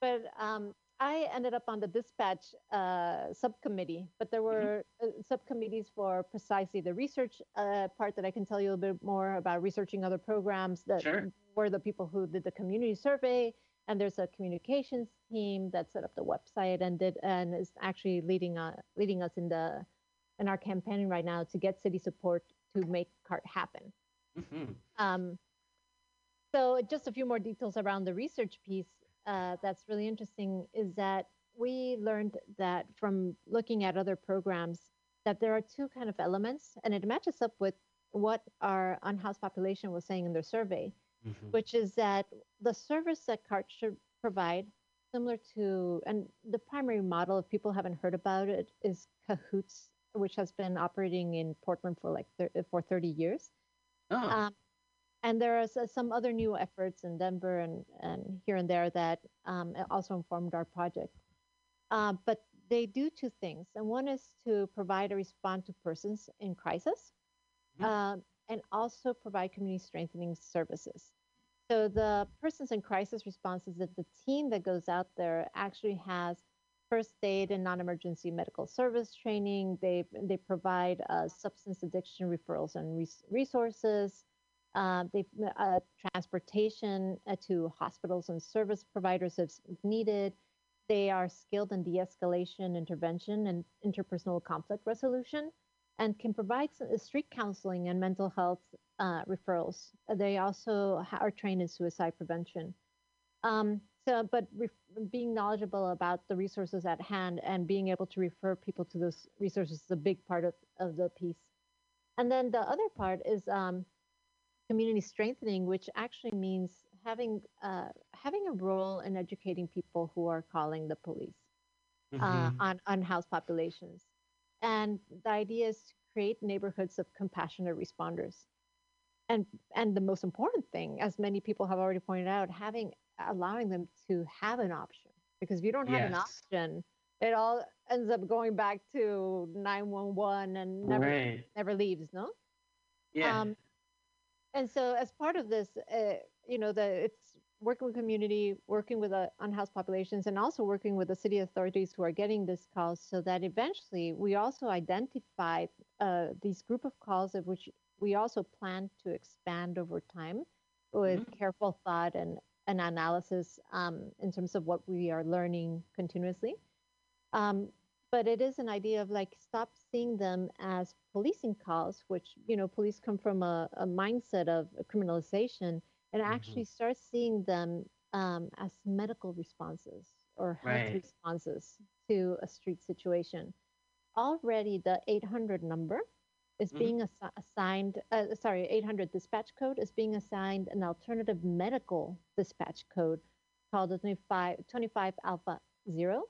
but um, I ended up on the dispatch uh, subcommittee, but there were uh, subcommittees for precisely the research uh, part that I can tell you a bit more about researching other programs that Sure. were the people who did the community survey. And there's a communications team that set up the website and did and is actually leading uh, leading us in the in our campaign right now to get city support to make CART happen. Mm-hmm. Um, so just a few more details around the research piece uh, that's really interesting is that we learned that from looking at other programs that there are two kind of elements, and it matches up with what our unhoused population was saying in their survey, Mhm. which is that the service that CART should provide, similar to, and the primary model, if people haven't heard about it, is Cahoots, which has been operating in Portland for like thir- for 30 years. Oh, Um, and there are some other new efforts in Denver and, and here and there that um, also informed our project. Uh, but they do two things. And one is to provide a response to persons in crisis Mhm. um, and also provide community strengthening services. So the persons in crisis response is that the team that goes out there actually has first aid and non-emergency medical service training. They they provide uh, substance addiction referrals and res- resources. Uh, uh, transportation uh, to hospitals and service providers if needed. They are skilled in de-escalation, intervention, and interpersonal conflict resolution, and can provide uh, street counseling and mental health uh, referrals. They also are trained in suicide prevention. Um, so, but ref- being knowledgeable about the resources at hand and being able to refer people to those resources is a big part of, of the piece. And then the other part is um, community strengthening, which actually means having uh, having a role in educating people who are calling the police uh, Mhm. on unhoused populations. And the idea is to create neighborhoods of compassionate responders. And and the most important thing, as many people have already pointed out, having allowing them to have an option. Because if you don't have an option, it all ends up going back to 911 and never right. never leaves, no? Yeah. Um, and so, as part of this, uh, you know, the it's working with community, working with uh, unhoused populations, and also working with the city authorities who are getting this calls, so that eventually we also identify uh, these group of calls of which we also plan to expand over time with careful thought and an analysis um, in terms of what we are learning continuously. Um, but it is an idea of like stop seeing them as policing calls, which you know police come from a, a mindset of criminalization, and actually start seeing them um, as medical responses or health Right. responses to a street situation. Already, the 800 number is Mhm. being assi- assigned. Uh, sorry, 800 dispatch code is being assigned an alternative medical dispatch code called the 25, 25 Alpha Zero.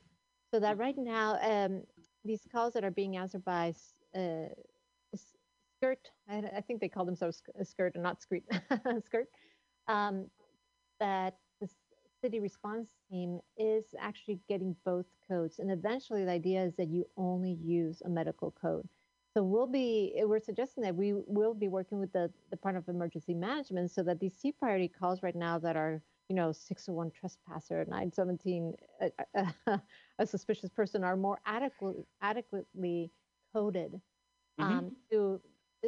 So that right now, um, these calls that are being answered by uh, Skirt, I, I think they call themselves uh, Skirt and not Screet, Skirt, um, that the city response team is actually getting both codes. And eventually, the idea is that you only use a medical code. So we'll be, we're suggesting that we will be working with the Department of Emergency Management so that these C priority calls right now that are, you know, 601 trespasser, 917 uh, uh, a suspicious person are more adequately adequately coded um, to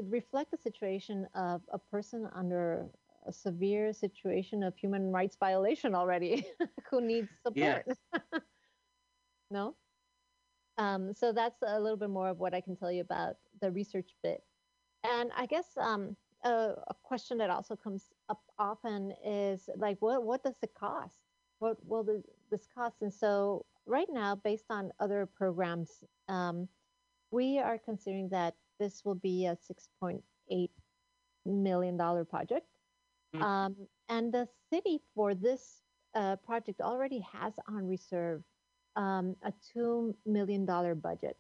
reflect the situation of a person under a severe situation of human rights violation already who needs support. no? Um, so that's a little bit more of what I can tell you about the research bit. And I guess um, a, a question that also comes up often is like, what what does it cost? What will the, this cost? And so right now, based on other programs, um, we are considering that this will be a 6.8 million dollar project. Mm. Um, and the city for this uh, project already has on reserve um, a two million dollar budget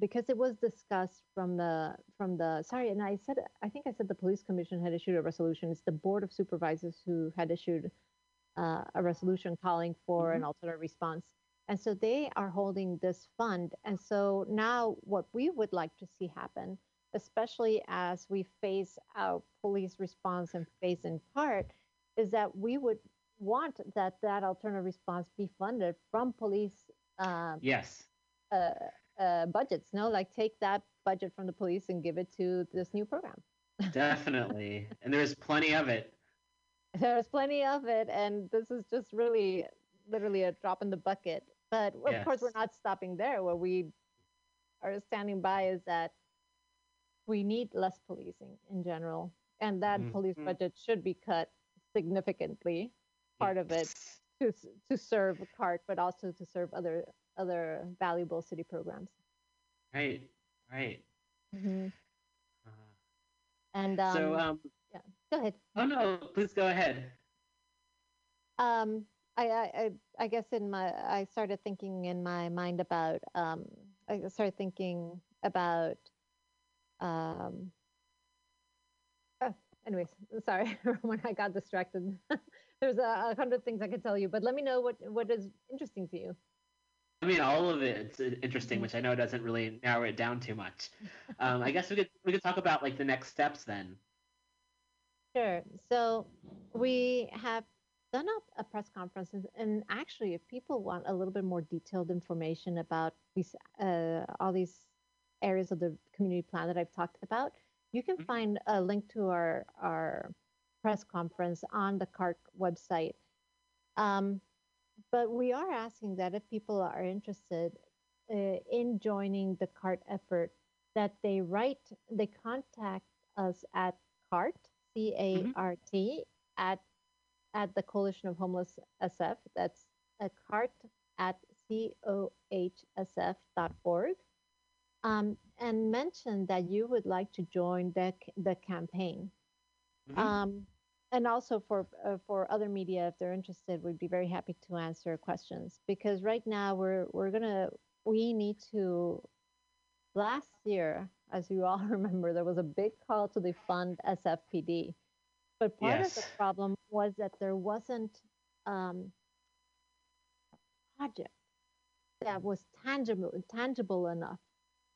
because it was discussed from the from the sorry and I said I think I said the police commission had issued a resolution. It's the board of supervisors who had issued uh, a resolution calling for an alternate response. And so they are holding this fund. And so now what we would like to see happen, especially as we phase out police response and phase in part, is that we would want that that alternative response be funded from police um, Yes. uh, uh, budgets. No, like take that budget from the police and give it to this new program. Definitely. and there's plenty of it. There's plenty of it, and this is just really, literally a drop in the bucket. But of course, we're not stopping there. What we are standing by is that we need less policing in general, and that police Mhm. budget should be cut significantly. Part of it to to serve CART, but also to serve other other valuable city programs. Right. Right. Mhm. Uh, And um, so, um, yeah, go ahead. oh no, please go ahead. Um, I, I, I, I guess in my, I started thinking in my mind about, um, I started thinking about, um, anyways, sorry when I got distracted. There's a, a hundred things I could tell you, but let me know what, what is interesting to you. I mean, all of it's interesting, which I know doesn't really narrow it down too much. Um, I guess we could we could talk about like the next steps then. Sure. So we have done a, a press conference, and, and actually, if people want a little bit more detailed information about these, uh, all these areas of the community plan that I've talked about, you can find a link to our our press conference on the CART website. Um, but we are asking that if people are interested uh, in joining the CART effort, that they write, they contact us at CART, C A R T, at at the Coalition of Homeless SF. That's a CART at C O H S F dot org. Um, and mention that you would like to join the, the campaign. Um, and also for uh, for other media, if they're interested, we'd be very happy to answer questions because right now we're we're gonna we need to. Last year, as you all remember, there was a big call to defund SFPD, but part of the problem was that there wasn't um, a project that was tangible tangible enough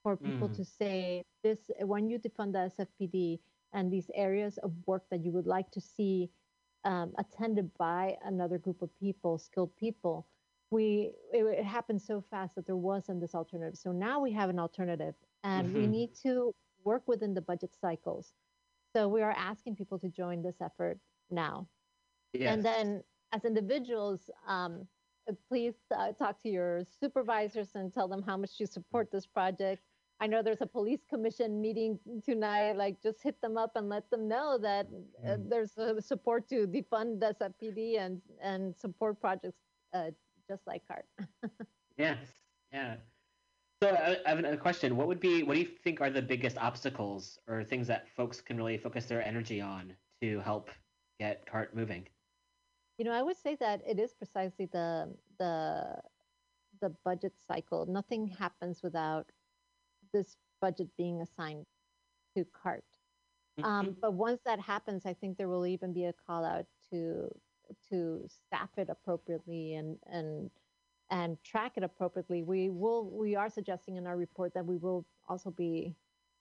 for people Mm. to say this when you defund the SFPD and these areas of work that you would like to see um, attended by another group of people, skilled people. We it, it happened so fast that there wasn't this alternative. So now we have an alternative, and we Mhm. need to work within the budget cycles. So we are asking people to join this effort now. Yes. And then, as individuals, um, please uh, talk to your supervisors and tell them how much you support this project. I know there's a police commission meeting tonight. Like, just hit them up and let them know that uh, there's uh, support to defund the SFPD and and support projects uh, just like CART. Yes. Yeah. So I, I have a question. What would be what do you think are the biggest obstacles or things that folks can really focus their energy on to help get CART moving? You know, I would say that it is precisely the the the budget cycle. Nothing happens without this budget being assigned to CART. Um, but once that happens, I think there will even be a call out to to staff it appropriately and and and track it appropriately. We will we are suggesting in our report that we will also be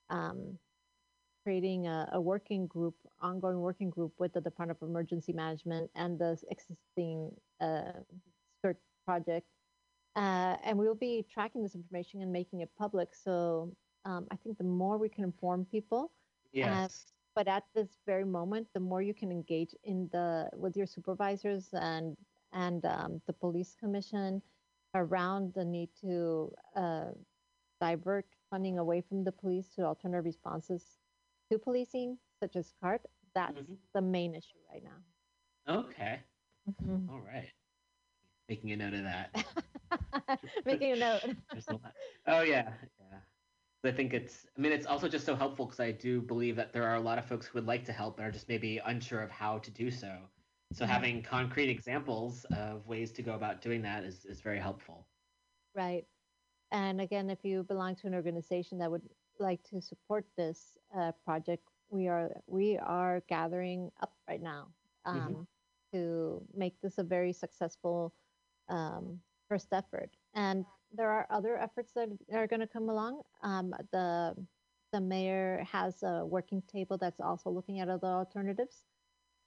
um, creating a, a working group, ongoing working group with the Department of Emergency Management and the existing uh, CERT project. Uh, and we'll be tracking this information and making it public. So um, I think the more we can inform people, Yes. but at this very moment, the more you can engage in the with your supervisors and and um, the police commission around the need to uh, divert funding away from the police to alternative responses to policing, such as CART. That's the main issue right now. Okay. Mhm. All right. Making a note of that. Making a note. There's a lot. Oh yeah, yeah. I think it's. I mean, it's also just so helpful because I do believe that there are a lot of folks who would like to help but are just maybe unsure of how to do so. So having concrete examples of ways to go about doing that is, is very helpful. Right. And again, if you belong to an organization that would like to support this uh, project, we are we are gathering up right now um, Mhm. to make this a very successful um, first effort. And there are other efforts that are going to come along. Um, the the mayor has a working table that's also looking at other alternatives.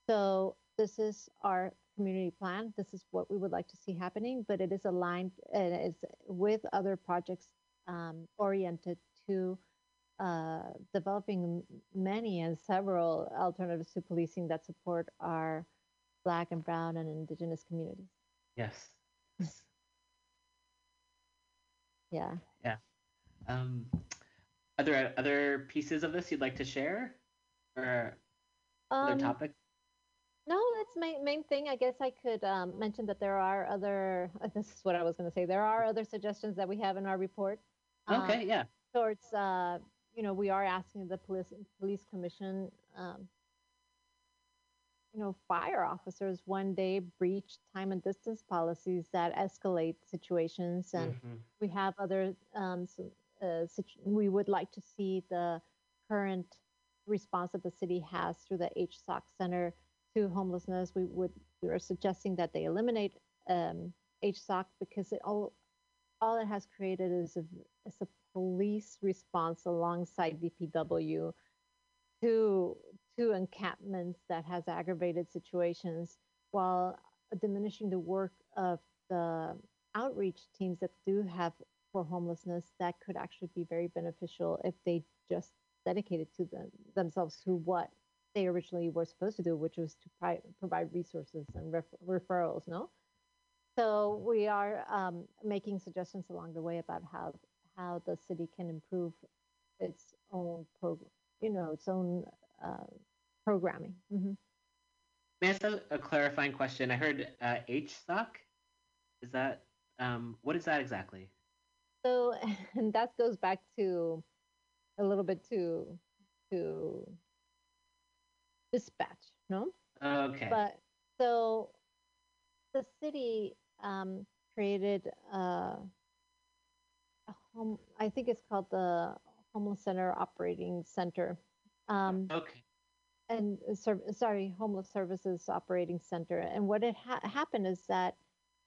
So this is our community plan. This is what we would like to see happening, but it is aligned and it's with other projects um, oriented to uh, developing many and several alternatives to policing that support our Black and Brown and Indigenous communities. Yes. Yeah. Yeah. Um, are there other pieces of this you'd like to share, or other Um, topics? No, that's my main thing. I guess I could um, mention that there are other. This is what I was going to say. There are other suggestions that we have in our report. um, Okay. Yeah. Towards uh, you know, we are asking the police police commission, um, you know, fire officers when they breach time and distance policies that escalate situations, and Mhm. we have other. Um, s- uh, situ- we would like to see the current response that the city has through the HSOC Center to homelessness. We would we are suggesting that they eliminate um, HSOC because it all all it has created is a, is a police response alongside DPW to to encampments that has aggravated situations while diminishing the work of the outreach teams that do have for homelessness that could actually be very beneficial if they just dedicated to them, themselves to what they originally were supposed to do, which was to pri- provide resources and ref- referrals, no? So we are um, making suggestions along the way about how how the city can improve its own program, you know, its own uh, programming. hmm May I ask a, a clarifying question? I heard uh, HSOC. Is that um, what is that exactly? So, and that goes back to a little bit to to dispatch, no? Okay. But so the city um, created uh, a home. I think it's called the Homeless Center Operating Center. Um, okay. and uh, sorry, Homeless Services Operating Center. And what had ha- happened is that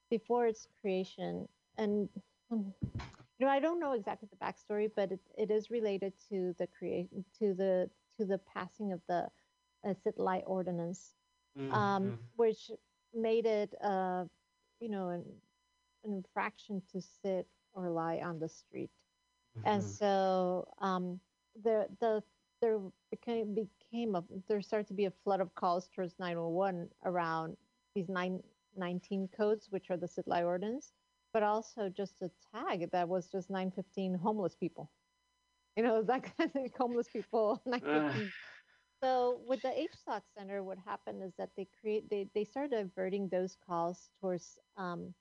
before its creation, and um, you know, I don't know exactly the backstory, but it, it is related to the creation to the to the passing of the uh, Sit-Lie Ordinance, Mhm. um, which made it, uh, you know, an, an infraction to sit or lie on the street. And Mhm. so um, the the there became became a there started to be a flood of calls towards 911 around these nine, 19 codes, which are the Sit-lie ordinance, but also just a tag that was just 915 homeless people. You know, that kind of homeless people. So with the HSOC Center, what happened is that they create they they started diverting those calls towards um,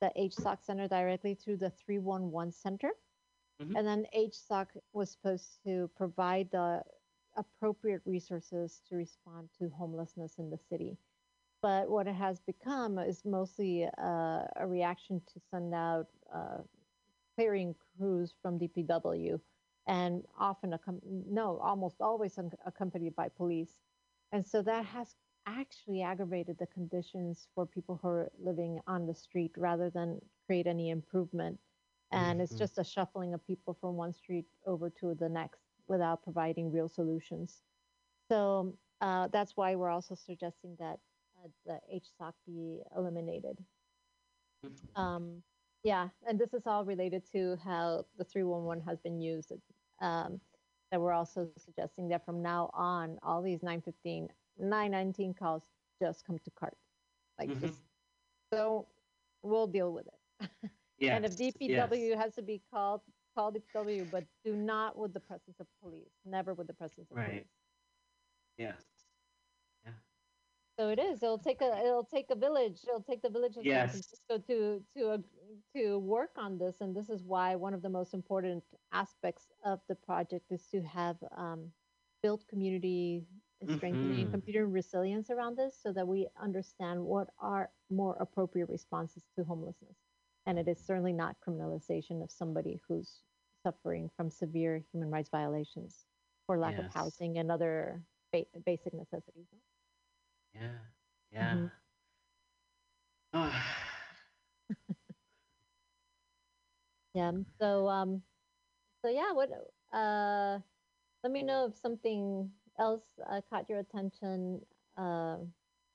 the HSOC Center directly through the 311 Center. Mhm. And then HSOC was supposed to provide the appropriate resources to respond to homelessness in the city. But what it has become is mostly uh, a reaction to send out uh, clearing crews from DPW and often, accom- no, almost always un- accompanied by police. And so that has actually aggravated the conditions for people who are living on the street rather than create any improvement. And it's Mhm. just a shuffling of people from one street over to the next without providing real solutions. So uh, that's why we're also suggesting that uh, the HSOC be eliminated. Um, yeah, and this is all related to how the 311 has been used. Um, that we're also suggesting that from now on, all these 915, 919 calls just come to CART. Like, Mhm. just don't, we'll deal with it. Yes. And if DPW has to be called, call DPW, but do not with the presence of police. Never with the presence of Right. police. Yes. Yeah. So it is. It'll take a. It'll take a village. It'll take the village of San Yes. Francisco to to to work on this, and this is why one of the most important aspects of the project is to have um, built community strengthening Mhm. computer resilience around this, so that we understand what are more appropriate responses to homelessness, and it is certainly not criminalization of somebody who's suffering from severe human rights violations or lack of housing and other ba- basic necessities. Yeah. Yeah. Mhm. Ah, Yeah. So um so yeah, what uh let me know if something else uh, caught your attention uh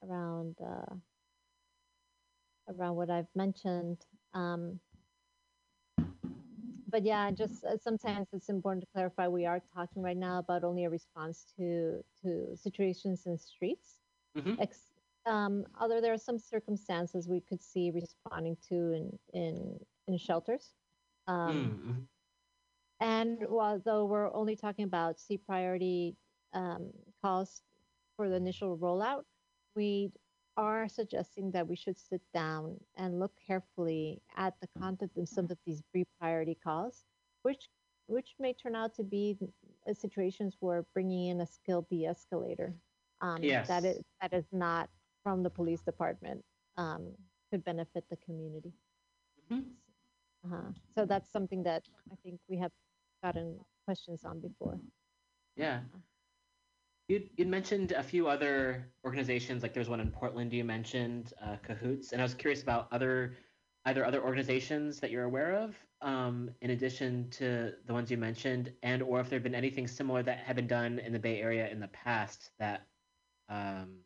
around uh around what I've mentioned. Um but yeah, just uh, sometimes it's important to clarify we are talking right now about only a response to to situations in streets. Mhm. Ex- um, although there are some circumstances we could see responding to in in in shelters. Um, mm, and while though we're only talking about C priority um, calls for the initial rollout, we are suggesting that we should sit down and look carefully at the content of some of these pre priority calls, which which may turn out to be situations where bringing in a skilled de-escalator um, that Yes. is that is not from the police department um, could benefit the community. Mhm. Uh-huh. So that's something that I think we have gotten questions on before. Yeah. You you mentioned a few other organizations, like there's one in Portland you mentioned, uh, Cahoots, and I was curious about other either other organizations that you're aware of, um, in addition to the ones you mentioned, and or if there have been anything similar that had been done in the Bay Area in the past that um,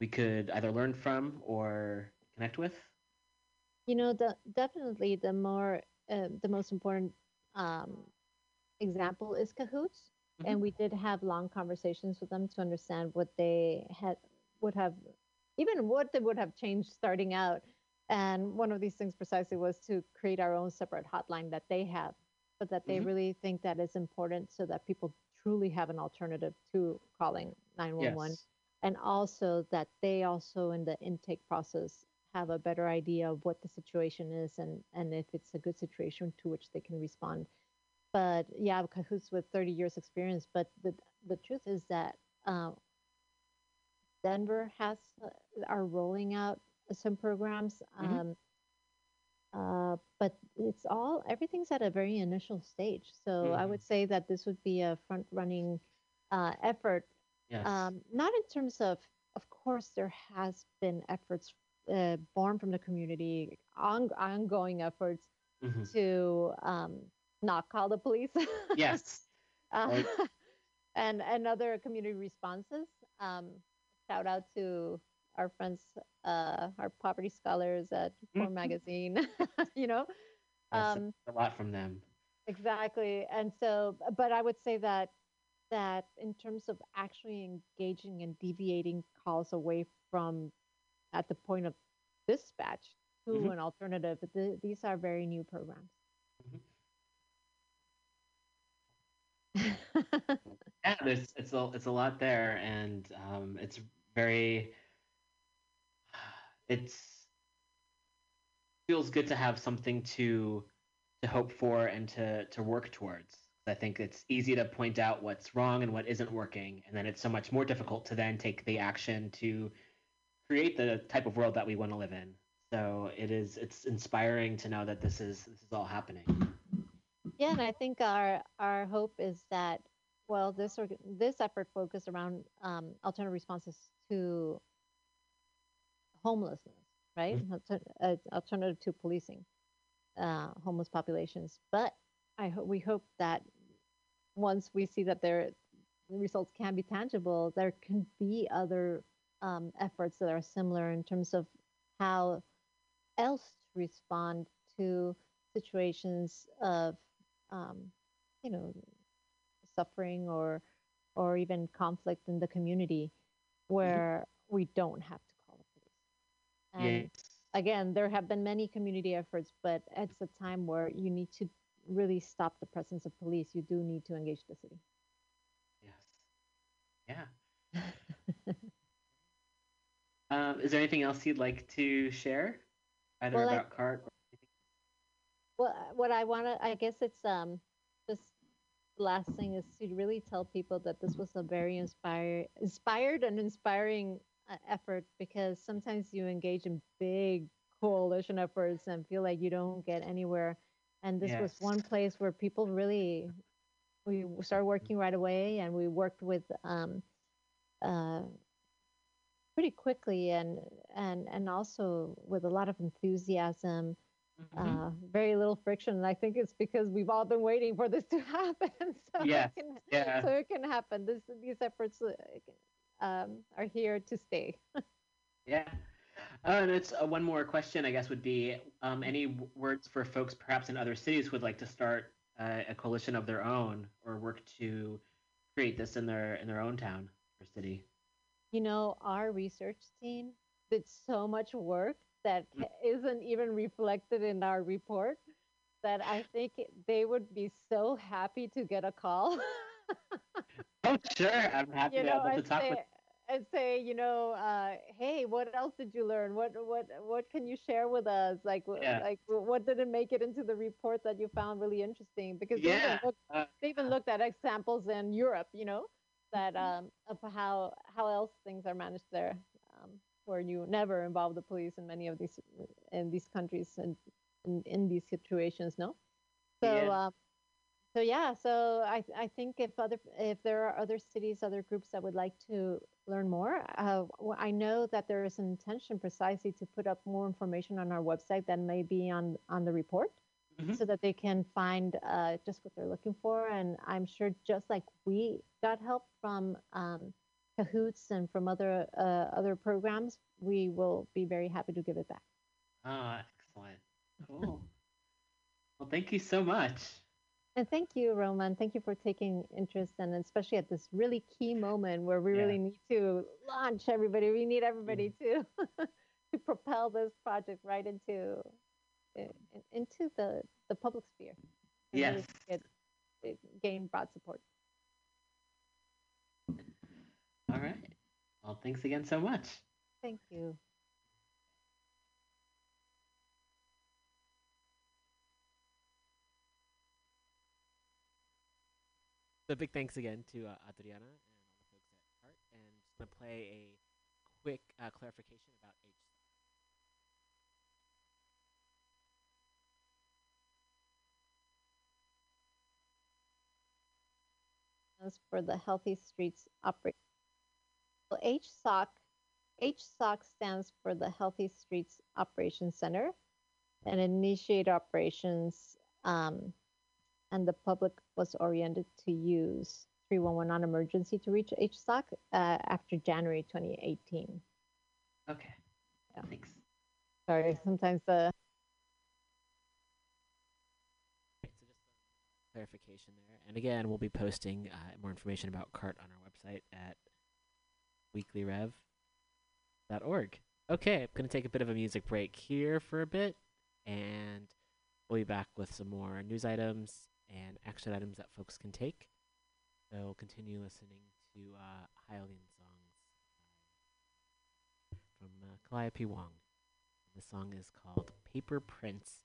we could either learn from or connect with. You know, the definitely the more uh, the most important um, example is Cahoots, and we did have long conversations with them to understand what they had would have, even what they would have changed starting out. And one of these things precisely was to create our own separate hotline that they have, but that they Mhm. really think that is important so that people truly have an alternative to calling 911 Yes. and also that they also in the intake process have a better idea of what the situation is and and if it's a good situation to which they can respond but yeah cahoots with 30 years experience but the the truth is that uh, denver has uh, are rolling out some programs Mhm. um, uh, but it's all everything's at a very initial stage so i Mhm. would say that this would be a front running uh, effort Yes. um, not in terms of of course there has been efforts uh, born from the community on, ongoing efforts Mhm. to um, not call the police Yes. uh, Right. and and other community responses um, shout out to our friends uh, our poverty scholars at Reform Mhm. magazine you know um, a lot from them. Exactly. And so, but I would say that that in terms of actually engaging and deviating calls away from at the point of dispatch to Mhm. an alternative, th- these are very new programs. yeah, there's it's a it's a lot there, and um, it's very it's feels good to have something to to hope for and to to work towards. I think it's easy to point out what's wrong and what isn't working, and then it's so much more difficult to then take the action to create the type of world that we want to live in. So it is it's inspiring to know that this is this is all happening. Yeah, and I think our our hope is that well, this org- this effort focused around um, alternative responses to homelessness, right? Alter- uh, alternative to policing uh, homeless populations. But I ho- we hope that once we see that their results can be tangible, there can be other um, efforts that are similar in terms of how else to respond to situations of um, you know suffering or or even conflict in the community where we don't have to call the police and Yes. again there have been many community efforts but it's a time where you need to really stop the presence of police you do need to engage the city Yes. Yeah. Um, is there anything else you'd like to share, either Well, I- about CART? Well, uh, what I want to, I guess it's um, just last thing is to really tell people that this was a very inspired, inspired and inspiring uh, effort because sometimes you engage in big coalition efforts and feel like you don't get anywhere, and this was one place where people really, we started working right away and we worked with um, uh, pretty quickly and and and also with a lot of enthusiasm Mhm. uh, very little friction. And I think it's because we've all been waiting for this to happen. so Yes, it can, yeah. so it can happen. This these efforts uh, um, are here to stay. Yeah. Uh, and it's uh, one more question, I guess, would be um, any w- words for folks perhaps in other cities who would like to start uh, a coalition of their own or work to create this in their in their own town or city. You know, our research team did so much work that Mm. isn't even reflected in our report that I think they would be so happy to get a call. Oh, sure. I'm happy you to know, be able to talk say, with. and say, you know, uh, hey, what else did you learn? What what what can you share with us? Like Yeah. like what didn't make it into the report that you found really interesting? Because they, Yeah, even looked, uh, they even looked at examples in Europe, you know, that um, of how how else things are managed there, where you never involve the police in many of these in these countries and in, in these situations, no. So Yeah. um, so yeah, so I I think if other if there are other cities, other groups that would like to learn more, uh, I know that there is an intention precisely to put up more information on our website that may be on on the report, Mhm. so that they can find uh, just what they're looking for. And I'm sure just like we got help from um, Cahoots and from other uh, other programs, we will be very happy to give it back. Oh, excellent. Cool. well, thank you so much. And thank you, Roman. Thank you for taking interest, and especially at this really key moment where we Yeah. really need to launch everybody. We need everybody to to propel this project right into into the the public sphere. and really Yes. get, gain broad support. All right. Well, thanks again so much. Thank you. So big thanks again to uh, Adriana and all the folks at CART. And just gonna play a quick uh, clarification about H. stands for the Healthy Streets Operation. Well, HSOC, HSOC stands for the Healthy Streets Operations Center and initiate operations, um, and the public was oriented to use 311 on emergency to reach HSOC uh, after January 2018. Okay. Yeah. Thanks. Sorry, sometimes the So just some clarification there. And again, we'll be posting uh, more information about CART on our website at weeklyrev.org. Okay, I'm going to take a bit of a music break here for a bit, and we'll be back with some more news items and action items that folks can take. So continue listening to uh, Hylian songs uh, from uh, Calliope Wong. The song is called Paper Prince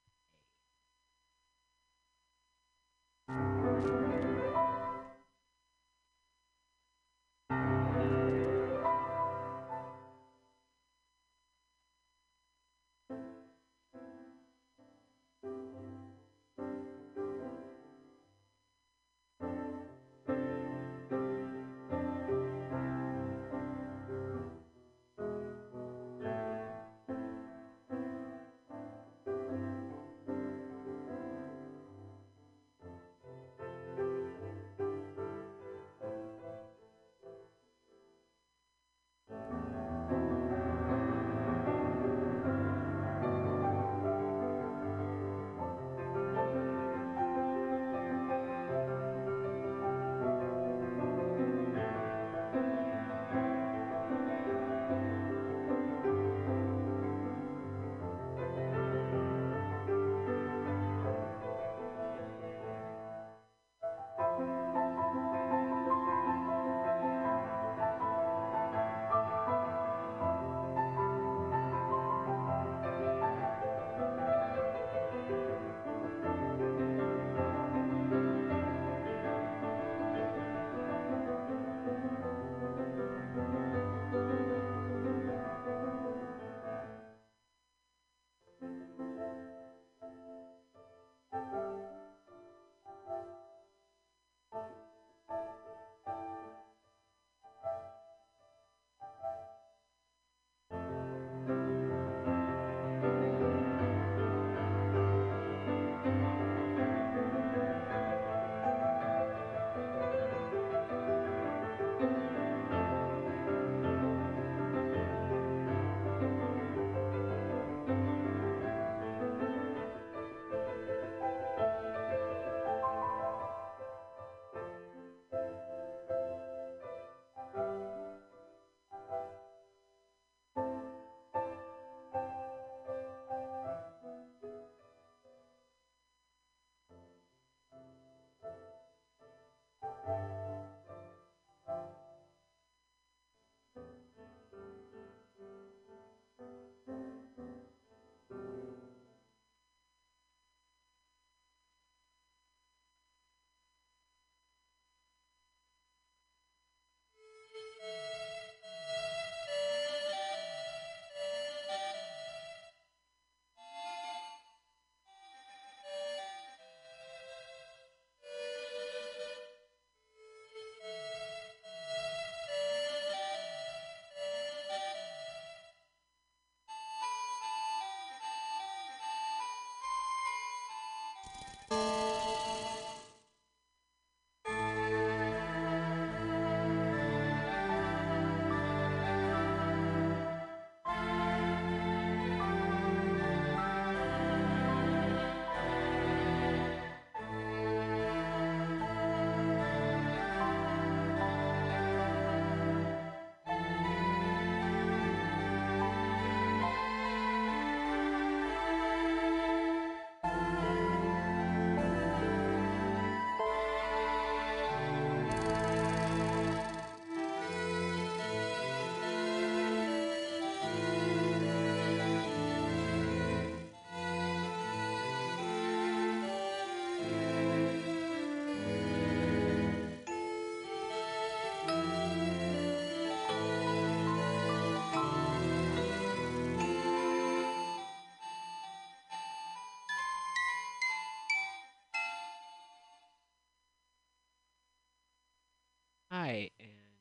Hi, and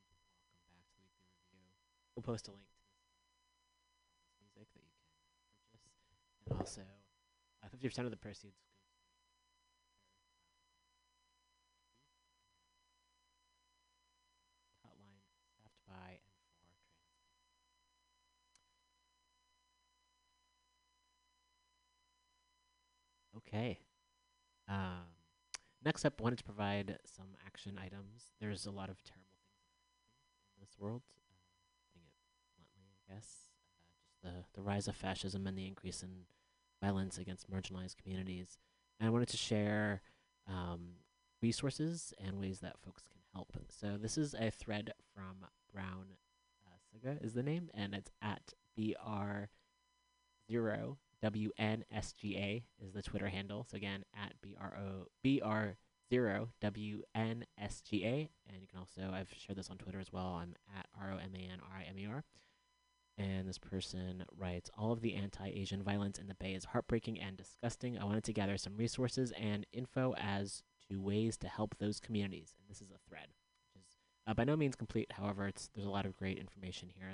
welcome back to Weekly Review. We'll post a link to this uh, music that you can purchase, and also uh, 50% of the proceeds up, wanted to provide some action items. There's a lot of terrible things in this world. Uh, putting it bluntly, I guess. Uh, just the the rise of fascism and the increase in violence against marginalized communities. And I wanted to share um, resources and ways that folks can help. So this is a thread from Brown uh, Siga is the name, and it's at br zero WNSGA is the Twitter handle. So again, at BRO BR zero WNSGA, and you can also I've shared this on Twitter as well. I'm at R O M A N R I M E R. And this person writes, All of the anti Asian violence in the Bay is heartbreaking and disgusting. I wanted to gather some resources and info as to ways to help those communities. And this is a thread, which is uh, by no means complete. However, it's, there's a lot of great information here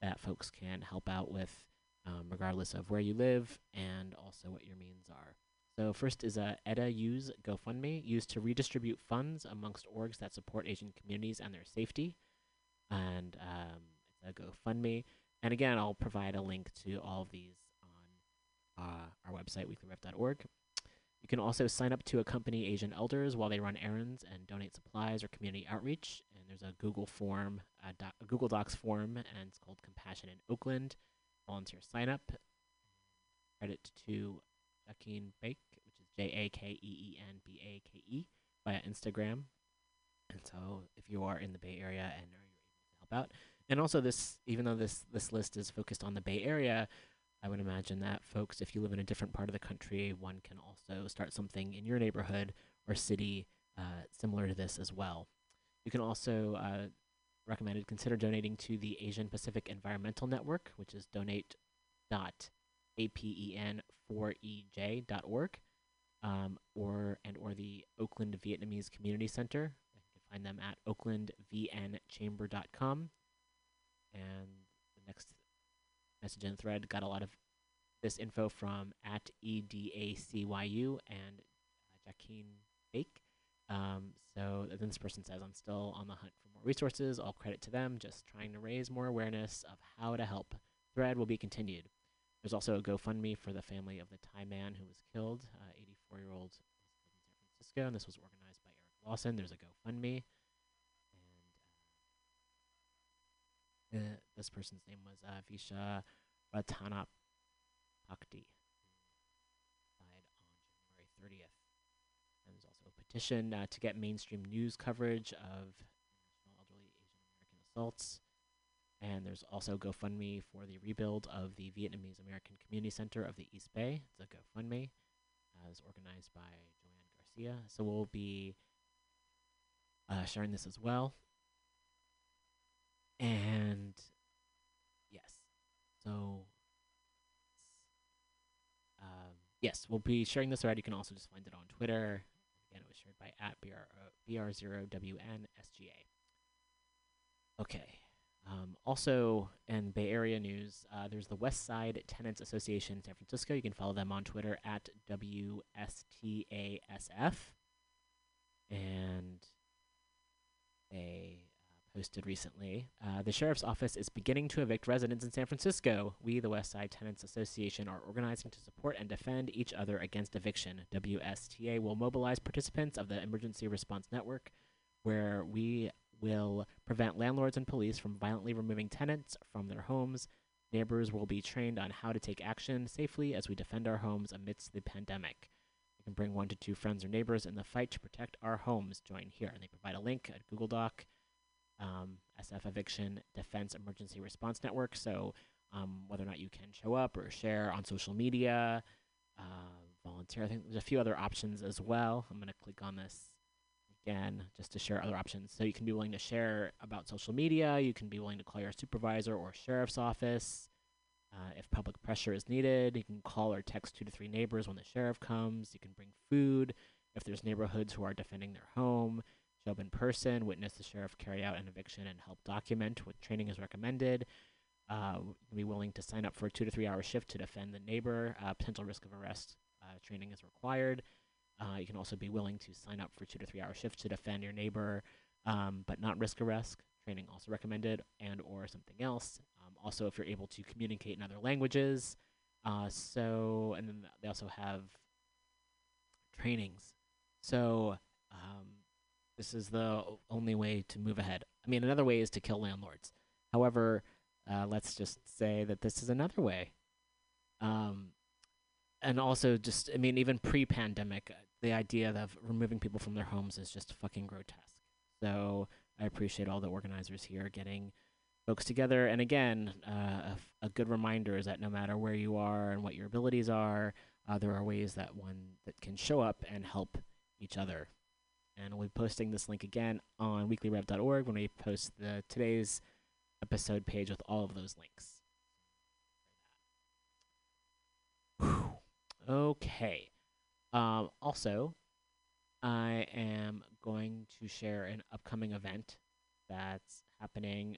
that folks can help out with, um, regardless of where you live and also what your means are. So, first is a EDA Use GoFundMe, used to redistribute funds amongst orgs that support Asian communities and their safety. And um, it's a GoFundMe. And again, I'll provide a link to all of these on uh, our website, weeklyrev.org. You can also sign up to accompany Asian elders while they run errands and donate supplies or community outreach. And there's a Google form, a, doc- a Google Docs form, and it's called Compassion in Oakland. Volunteer sign up. Credit to Jakeen Bake, J A K E E N B A K E, via Instagram. And so, if you are in the Bay Area and are able to help out, and also this, even though this this list is focused on the Bay Area, I would imagine that folks, if you live in a different part of the country, one can also start something in your neighborhood or city uh, similar to this as well. You can also uh, recommended consider donating to the Asian Pacific Environmental Network, which is donate.apen4ej.org, um, or and or the Oakland Vietnamese Community Center. You can find them at oaklandvnchamber.com. And the next message in thread got a lot of this info from at EDACYU and uh, Bake. Um, so then this person says, I'm still on the hunt for more resources. All credit to them, just trying to raise more awareness of how to help. Thread will be continued. There's also a GoFundMe for the family of the Thai man who was killed. 84 year old in San Francisco, and this was organized by Eric Lawson. There's a GoFundMe. And uh, this person's name was uh, Visha Ratana Pakti. Died on January 30th. And there's also a petition uh, to get mainstream news coverage of national elderly Asian American assaults. And there's also GoFundMe for the rebuild of the Vietnamese American Community Center of the East Bay. It's a GoFundMe. Uh, it's organized by Joanne Garcia. So we'll be uh, sharing this as well. And yes, so um, yes, we'll be sharing this thread. You can also just find it on Twitter. Again, it was shared by at BR, BR0WNSGA. Okay. Um, also, in Bay Area news, uh, there's the West Side Tenants Association in San Francisco. You can follow them on Twitter at WSTASF. And they uh, posted recently uh, the sheriff's office is beginning to evict residents in San Francisco. We, the West Side Tenants Association, are organizing to support and defend each other against eviction. WSTA will mobilize participants of the Emergency Response Network, where we will prevent landlords and police from violently removing tenants from their homes. Neighbors will be trained on how to take action safely as we defend our homes amidst the pandemic. You can bring one to two friends or neighbors in the fight to protect our homes. Join here. And they provide a link at Google Doc, um, SF Eviction Defense Emergency Response Network. So um, whether or not you can show up or share on social media, uh, volunteer. I think there's a few other options as well. I'm going to click on this again just to share other options. So you can be willing to share about social media. You can be willing to call your supervisor or sheriff's office. Uh, if public pressure is needed, you can call or text two to three neighbors when the sheriff comes. You can bring food if there's neighborhoods who are defending their home. show up in person, witness the sheriff carry out an eviction, and help document what training is recommended. Uh, be willing to sign up for a two to three hour shift to defend the neighbor. Uh, potential risk of arrest uh, training is required. Uh, you can also be willing to sign up for two to three hour shifts to defend your neighbor, um, but not risk arrest. Training also recommended, and or something else. Um, also, if you're able to communicate in other languages. Uh, so, and then they also have trainings. So, um, this is the only way to move ahead. I mean, another way is to kill landlords. However, uh, let's just say that this is another way. Um, and also, just I mean, even pre-pandemic, uh, the idea of removing people from their homes is just fucking grotesque. So I appreciate all the organizers here getting folks together. And again, uh, a, good reminder is that no matter where you are and what your abilities are, uh, there are ways that one that can show up and help each other. And we'll be posting this link again on weeklyrev.org when we post the today's episode page with all of those links. Whew. Okay. Um, also, I am going to share an upcoming event that's happening,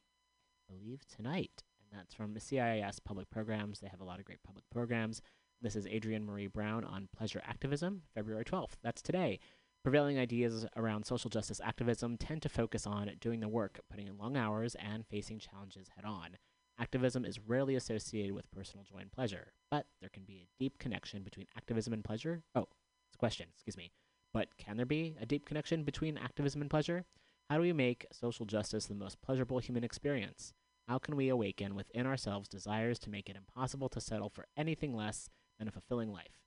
I believe, tonight. And that's from the CIIS Public Programs. They have a lot of great public programs. This is Adrienne Maree Brown on pleasure activism, February 12th. That's today. Prevailing ideas around social justice activism tend to focus on doing the work, putting in long hours, and facing challenges head on. Activism is rarely associated with personal joy and pleasure, but there can be a deep connection between activism and pleasure. Oh, it's a question, excuse me. But can there be a deep connection between activism and pleasure? How do we make social justice the most pleasurable human experience? How can we awaken within ourselves desires to make it impossible to settle for anything less than a fulfilling life?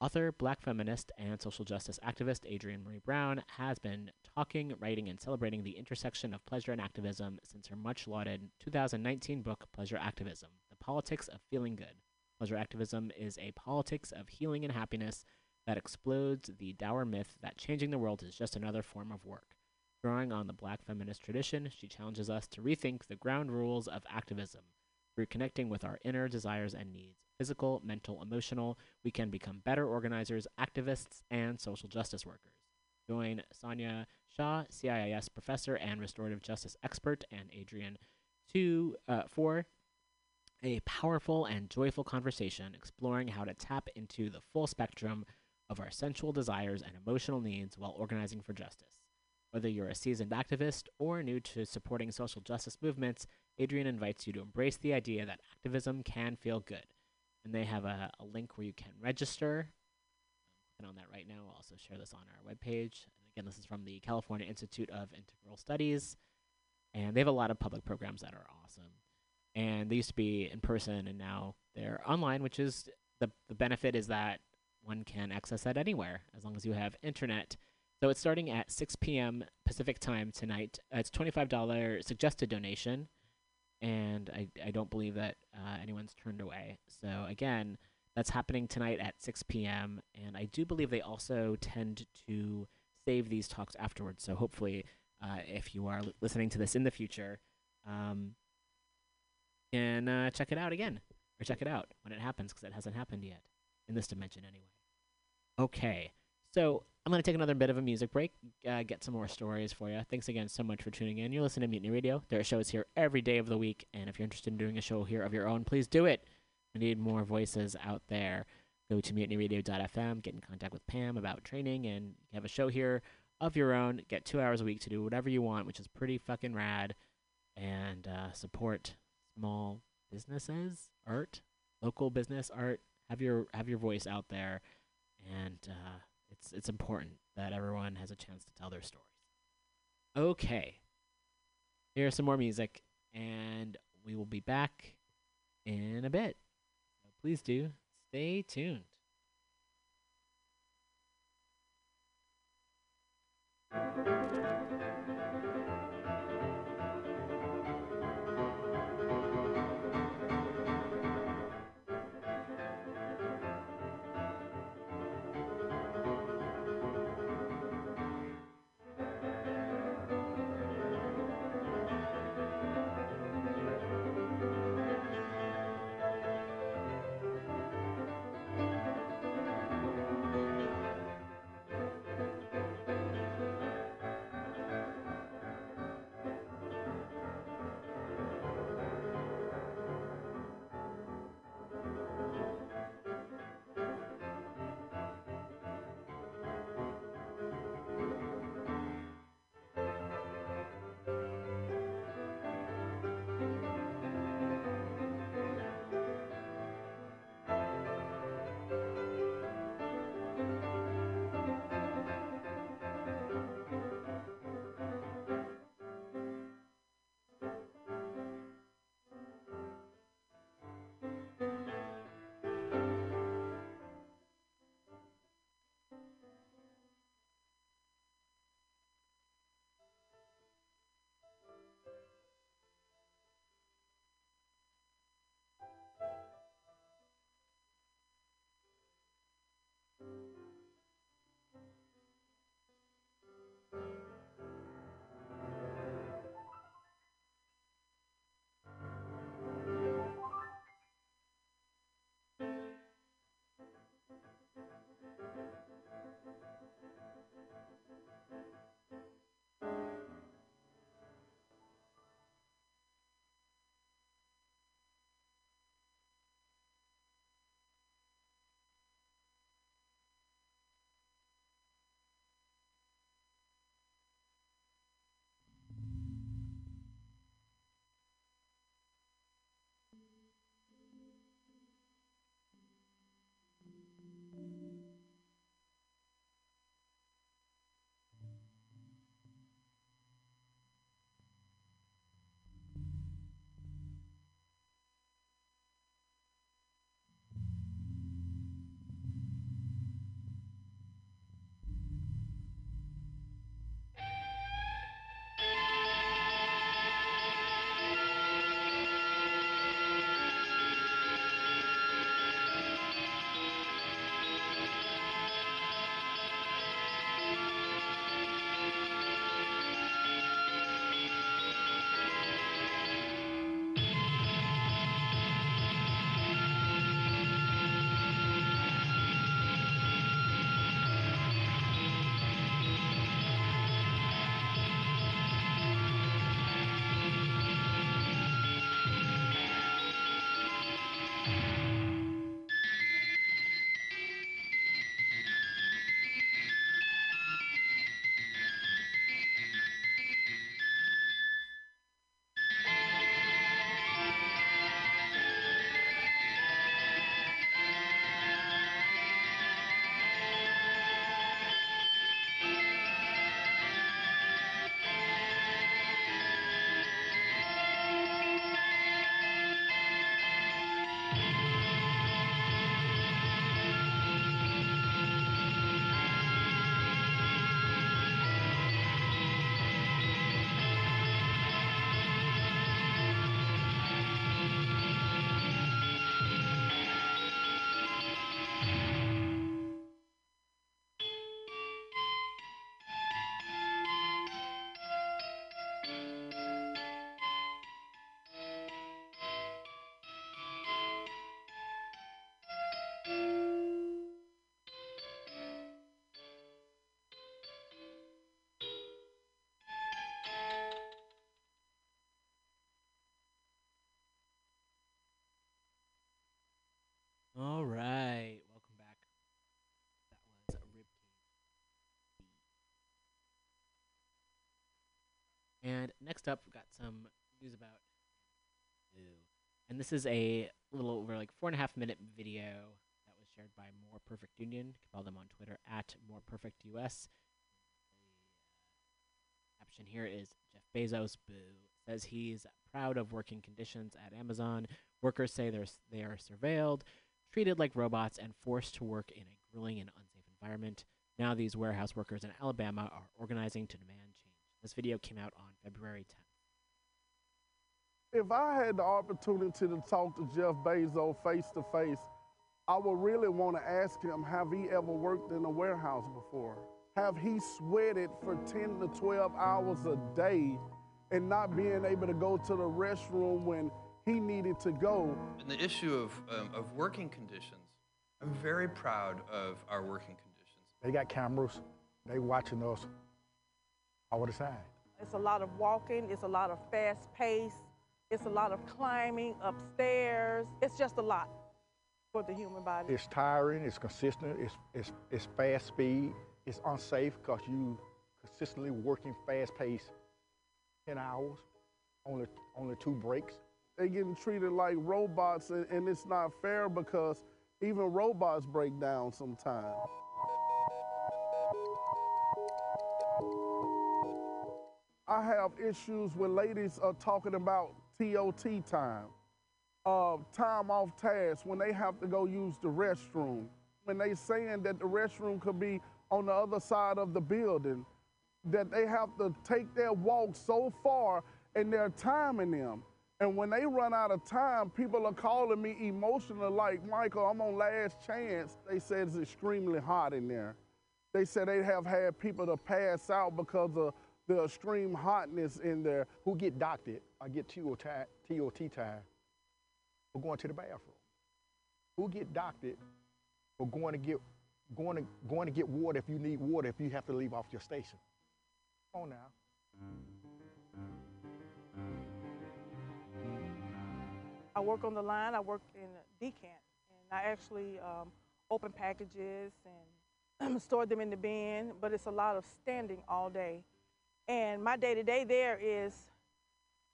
Author, black feminist, and social justice activist Adrienne Maree Brown has been talking, writing, and celebrating the intersection of pleasure and activism since her much lauded 2019 book, Pleasure Activism The Politics of Feeling Good. Pleasure activism is a politics of healing and happiness that explodes the dour myth that changing the world is just another form of work. Drawing on the black feminist tradition, she challenges us to rethink the ground rules of activism. Through connecting with our inner desires and needs, physical, mental, emotional, we can become better organizers, activists, and social justice workers. Join Sonya Shah, CIIS professor and restorative justice expert, and Adrienne to, uh, for a powerful and joyful conversation exploring how to tap into the full spectrum of our sensual desires and emotional needs while organizing for justice. Whether you're a seasoned activist or new to supporting social justice movements, Adrienne invites you to embrace the idea that activism can feel good. And they have a, a link where you can register. I'm on that right now. I'll also share this on our webpage. And again, this is from the California Institute of Integral Studies. And they have a lot of public programs that are awesome. And they used to be in person, and now they're online, which is the, the benefit is that one can access that anywhere as long as you have internet. So it's starting at 6 p.m. Pacific time tonight. Uh, it's $25 suggested donation, and I, I don't believe that uh, anyone's turned away. So again, that's happening tonight at 6 p.m. And I do believe they also tend to save these talks afterwards. So hopefully, uh, if you are li- listening to this in the future, um, can uh, check it out again or check it out when it happens because it hasn't happened yet in this dimension anyway. Okay, so I'm going to take another bit of a music break, uh, get some more stories for you. Thanks again so much for tuning in. You're listening to Mutiny Radio. There are shows here every day of the week, and if you're interested in doing a show here of your own, please do it. We need more voices out there. Go to mutinyradio.fm, get in contact with Pam about training, and have a show here of your own. Get two hours a week to do whatever you want, which is pretty fucking rad. And uh, support small businesses, art, local business art. Have your have your voice out there, and uh, it's it's important that everyone has a chance to tell their stories. Okay, here's some more music, and we will be back in a bit. So please do stay tuned. And next up, we've got some news about Boo. And this is a little over like four and a half minute video that was shared by More Perfect Union. You can follow them on Twitter at More Perfect US. The uh, caption here is Jeff Bezos Boo says he's proud of working conditions at Amazon. Workers say they're s- they are surveilled, treated like robots, and forced to work in a grueling and unsafe environment. Now these warehouse workers in Alabama are organizing to demand. This video came out on February 10th. If I had the opportunity to talk to Jeff Bezos face to face, I would really want to ask him have he ever worked in a warehouse before? Have he sweated for 10 to 12 hours a day and not being able to go to the restroom when he needed to go? And the issue of, um, of working conditions, I'm very proud of our working conditions. They got cameras. They watching us all the time. It's a lot of walking, it's a lot of fast pace, it's a lot of climbing upstairs. It's just a lot for the human body. It's tiring. It's consistent. It's it's it's fast speed. It's unsafe because you consistently working fast pace, ten hours, only only two breaks. They're getting treated like robots, and, and it's not fair because even robots break down sometimes. I have issues with ladies are talking about TOT time, uh, time off task, when they have to go use the restroom, when they saying that the restroom could be on the other side of the building, that they have to take their walk so far and they're timing them. And when they run out of time, people are calling me emotional, like, Michael, I'm on last chance. They said it's extremely hot in there. They said they have had people to pass out because of the extreme hotness in there. Who get doctored or get TOT time, for going to the bathroom? Who get doctored for going to get going to going to get water if you need water if you have to leave off your station? Come on now. I work on the line, I work in decant, and I actually um, open packages and store them in the bin, but it's a lot of standing all day. And my day to day there is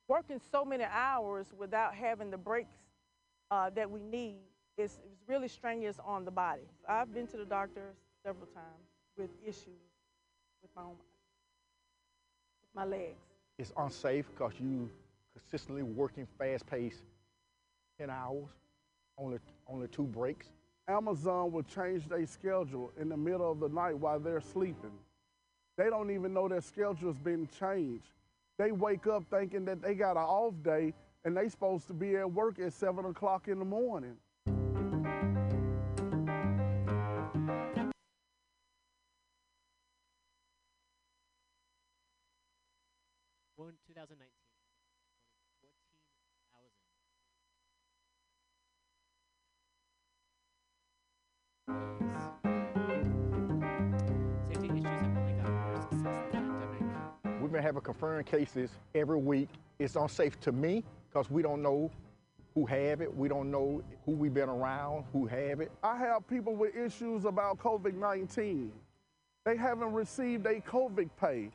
working so many hours without having the breaks uh, that we need. It's, it's really strenuous on the body. I've been to the doctor several times with issues with my own body, with my legs. It's unsafe because you consistently working fast pace, ten hours, only only two breaks. Amazon will change their schedule in the middle of the night while they're sleeping. They don't even know their schedule's been changed. They wake up thinking that they got an off day and they supposed to be at work at seven o'clock in the morning. In 2019, having confirmed cases every week. It's unsafe to me because we don't know who have it. We don't know who we've been around, who have it. I have people with issues about COVID 19. They haven't received a COVID pay.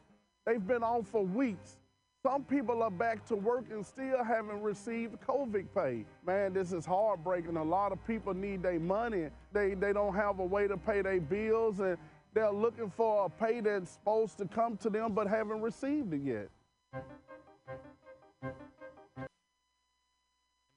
They've been on for weeks. Some people are back to work and still haven't received COVID pay. Man, this is heartbreaking. A lot of people need their money. They, they don't have a way to pay their bills and they're looking for a pay that's supposed to come to them but haven't received it yet.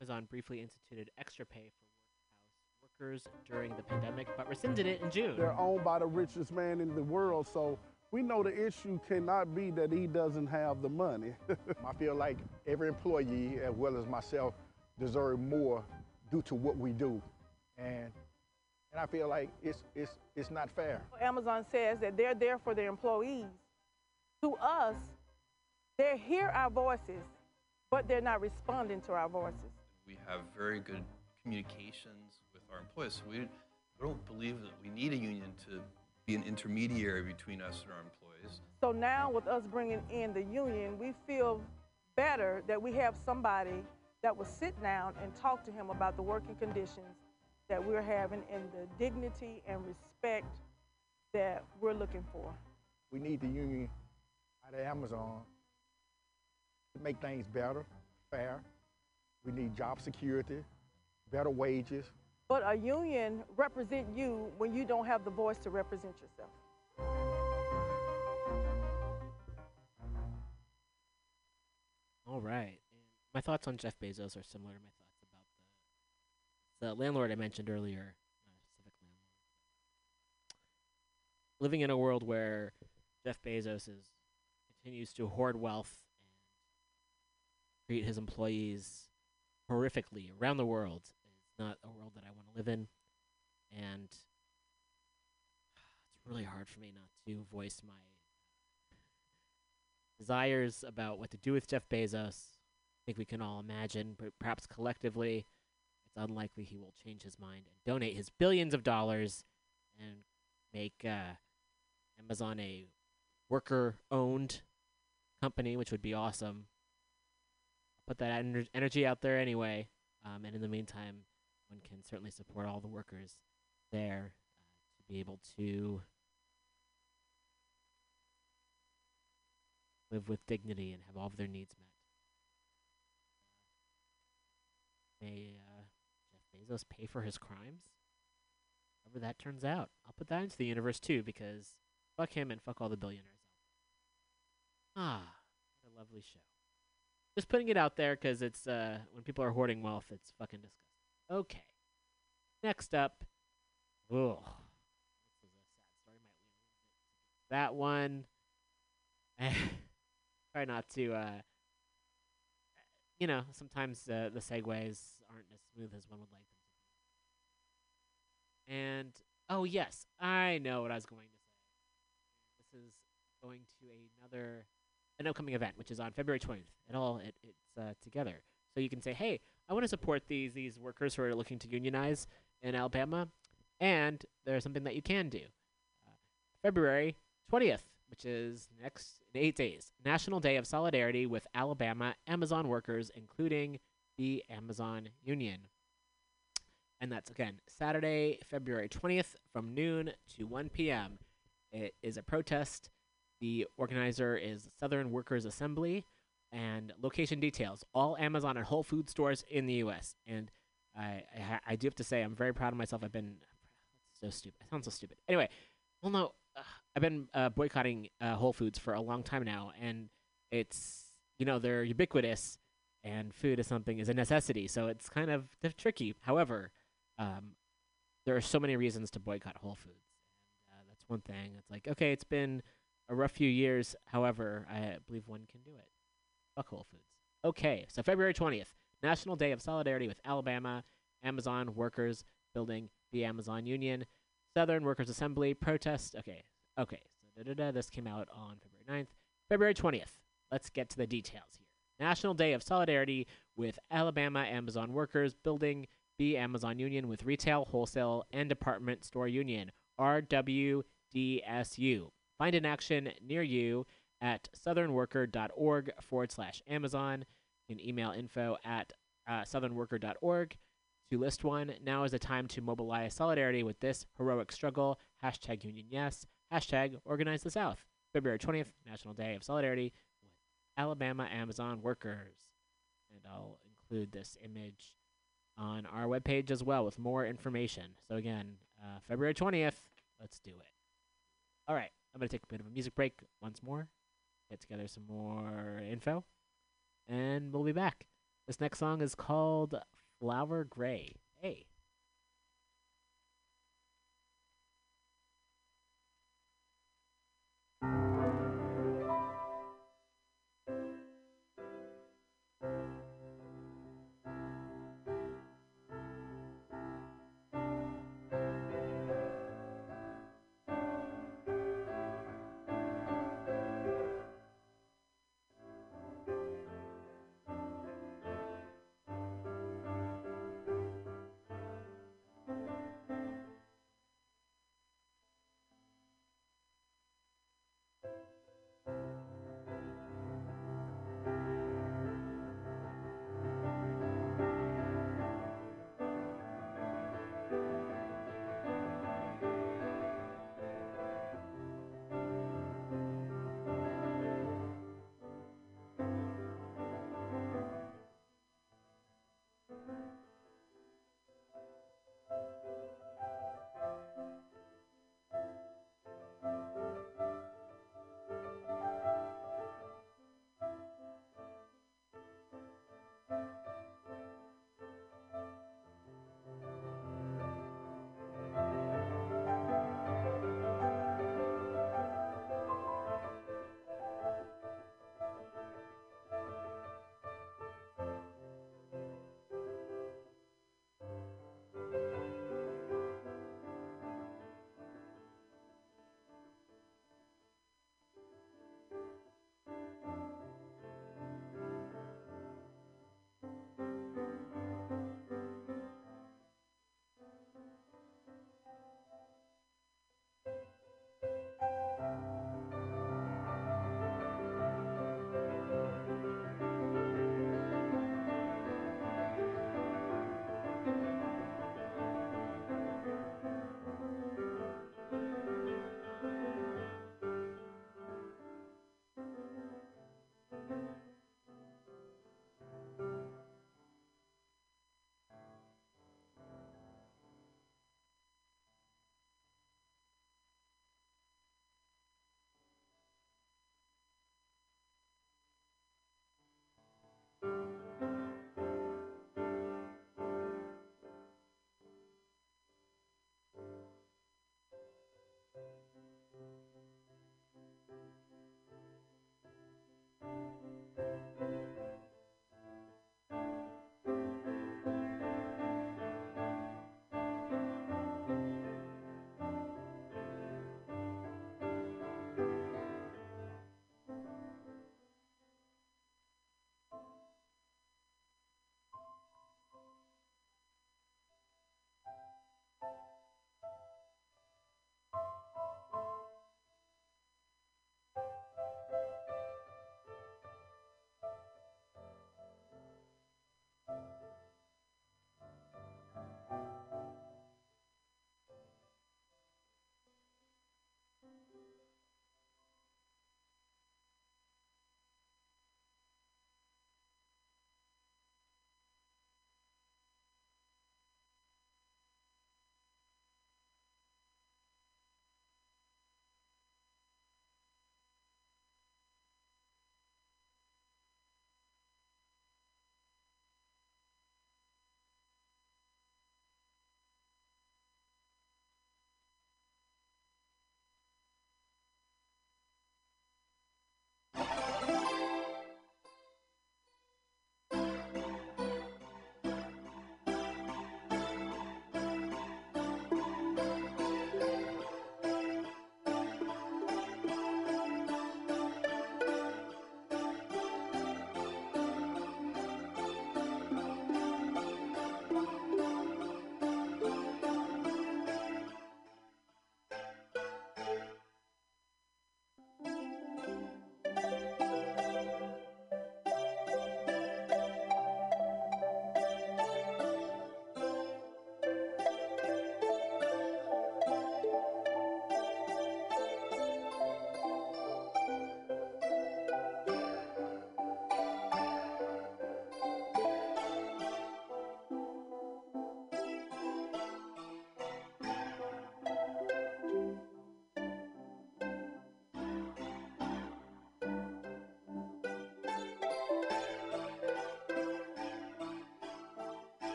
Amazon briefly instituted extra pay for workhouse workers during the pandemic, but rescinded it in June. They're owned by the richest man in the world, so we know the issue cannot be that he doesn't have the money. I feel like every employee, as well as myself, deserve more due to what we do. And and I feel like it's it's it's not fair. Amazon says that they're there for their employees. To us, they hear our voices, but they're not responding to our voices. We have very good communications with our employees. So we, we don't believe that we need a union to be an intermediary between us and our employees. So now, with us bringing in the union, we feel better that we have somebody that will sit down and talk to him about the working conditions that we're having and the dignity and respect that we're looking for. We need the union out of Amazon to make things better, fair. We need job security, better wages. But a union represent you when you don't have the voice to represent yourself. All right. And my thoughts on Jeff Bezos are similar to my thoughts about the landlord I mentioned earlier, uh, landlord. Living in a world where Jeff Bezos is continues to hoard wealth and treat his employees horrifically around the world is not a world that I want to live in. And it's really hard for me not to voice my desires about what to do with Jeff Bezos. I think we can all imagine, but perhaps collectively, unlikely he will change his mind and donate his billions of dollars and make uh, Amazon a worker-owned company, which would be awesome. Put that ener- energy out there anyway, um, and in the meantime, one can certainly support all the workers there uh, to be able to live with dignity and have all of their needs met. May uh, Bezos pay for his crimes? However that turns out. I'll put that into the universe too because fuck him and fuck all the billionaires. Ah, what a lovely show. Just putting it out there because it's uh, when people are hoarding wealth, it's fucking disgusting. Okay. Next up, ugh. That one. try not to uh you know sometimes uh, the segues aren't as smooth as one would like them and oh yes i know what i was going to say this is going to another an upcoming event which is on february 20th it all it, it's uh, together so you can say hey i want to support these these workers who are looking to unionize in alabama and there's something that you can do uh, february 20th which is next in eight days. National Day of Solidarity with Alabama Amazon workers, including the Amazon Union. And that's again Saturday, February 20th from noon to 1 p.m. It is a protest. The organizer is Southern Workers Assembly, and location details all Amazon and Whole Food stores in the U.S. And I, I, I do have to say, I'm very proud of myself. I've been so stupid. I sound so stupid. Anyway, well, no, I've been uh, boycotting uh, Whole Foods for a long time now, and it's you know they're ubiquitous, and food is something is a necessity, so it's kind of tricky. However, um, there are so many reasons to boycott Whole Foods, and uh, that's one thing. It's like okay, it's been a rough few years. However, I believe one can do it. Fuck Whole Foods. Okay, so February twentieth, National Day of Solidarity with Alabama Amazon workers building the Amazon Union. Southern Workers Assembly protest. Okay, okay. So da, da, da, this came out on February 9th. February 20th. Let's get to the details here. National Day of Solidarity with Alabama Amazon workers building the Amazon Union with Retail, Wholesale, and Department Store Union, RWDSU. Find an action near you at southernworker.org forward slash Amazon. You can email info at uh, southernworker.org to list one. Now is the time to mobilize solidarity with this heroic struggle. Hashtag Union Yes. Hashtag Organize the South. February 20th, National Day of Solidarity with Alabama Amazon workers. And I'll include this image on our webpage as well with more information. So again, uh, February 20th, let's do it. All right, I'm going to take a bit of a music break once more, get together some more info, and we'll be back. This next song is called Flower Gray. Hey.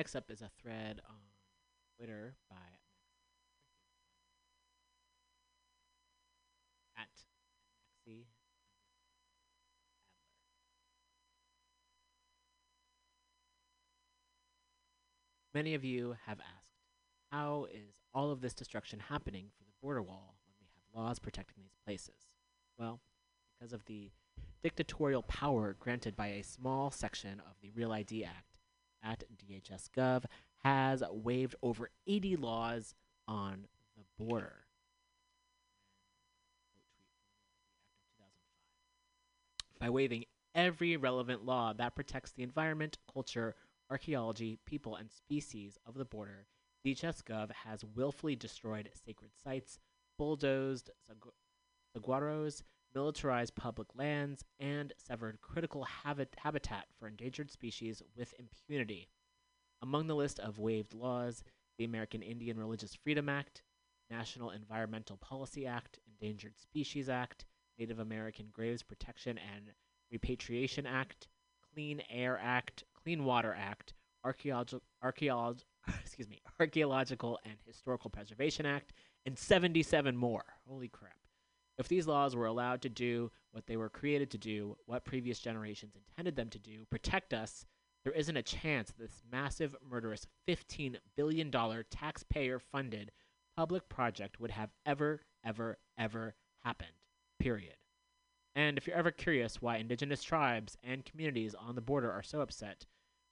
Next up is a thread on Twitter by at Maxi Many of you have asked, how is all of this destruction happening for the border wall when we have laws protecting these places? Well, because of the dictatorial power granted by a small section of the Real ID Act at DHS.gov has waived over 80 laws on the border. By waiving every relevant law that protects the environment, culture, archaeology, people, and species of the border, DHS.gov has willfully destroyed sacred sites, bulldozed sagu- saguaros, militarized public lands, and severed critical habit- habitat for endangered species with impunity. Among the list of waived laws, the American Indian Religious Freedom Act, National Environmental Policy Act, Endangered Species Act, Native American Graves Protection and Repatriation Act, Clean Air Act, Clean Water Act, Archaeological Archaeolog- excuse me, Archaeological and Historical Preservation Act, and 77 more. Holy crap. If these laws were allowed to do what they were created to do, what previous generations intended them to do, protect us, there isn't a chance this massive, murderous $15 billion taxpayer funded public project would have ever, ever, ever happened. Period. And if you're ever curious why indigenous tribes and communities on the border are so upset,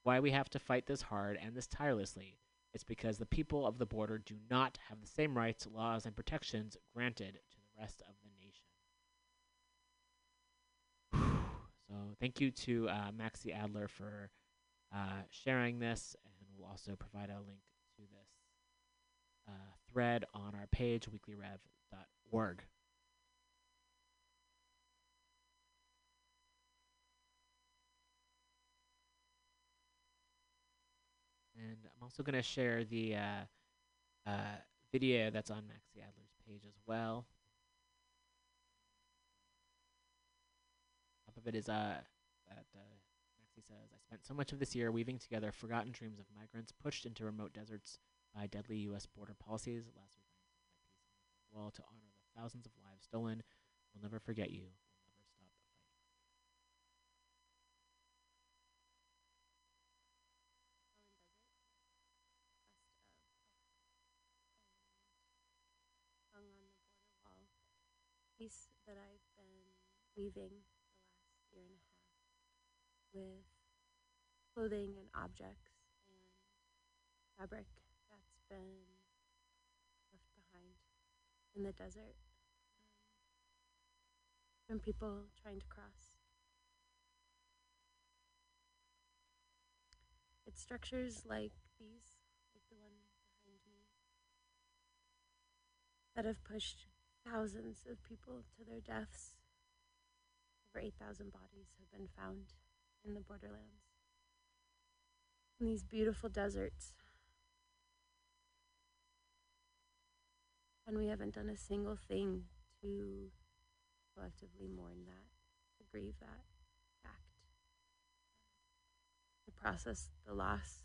why we have to fight this hard and this tirelessly, it's because the people of the border do not have the same rights, laws, and protections granted to the rest of the so thank you to uh, Maxi Adler for uh, sharing this, and we'll also provide a link to this uh, thread on our page, weeklyrev.org. And I'm also going to share the uh, uh, video that's on Maxi Adler's page as well. Top of it is uh, that uh, Maxi says, I spent so much of this year weaving together forgotten dreams of migrants pushed into remote deserts by deadly U.S. border policies. Last week, I my piece on the wall to honor the thousands of lives stolen. We'll never forget you. That I've been weaving the last year and a half with clothing and objects and fabric that's been left behind in the desert um, from people trying to cross. It's structures like these, like the one behind me, that have pushed thousands of people to their deaths. Over 8,000 bodies have been found in the borderlands. In these beautiful deserts. And we haven't done a single thing to collectively mourn that, to grieve that fact, to process the loss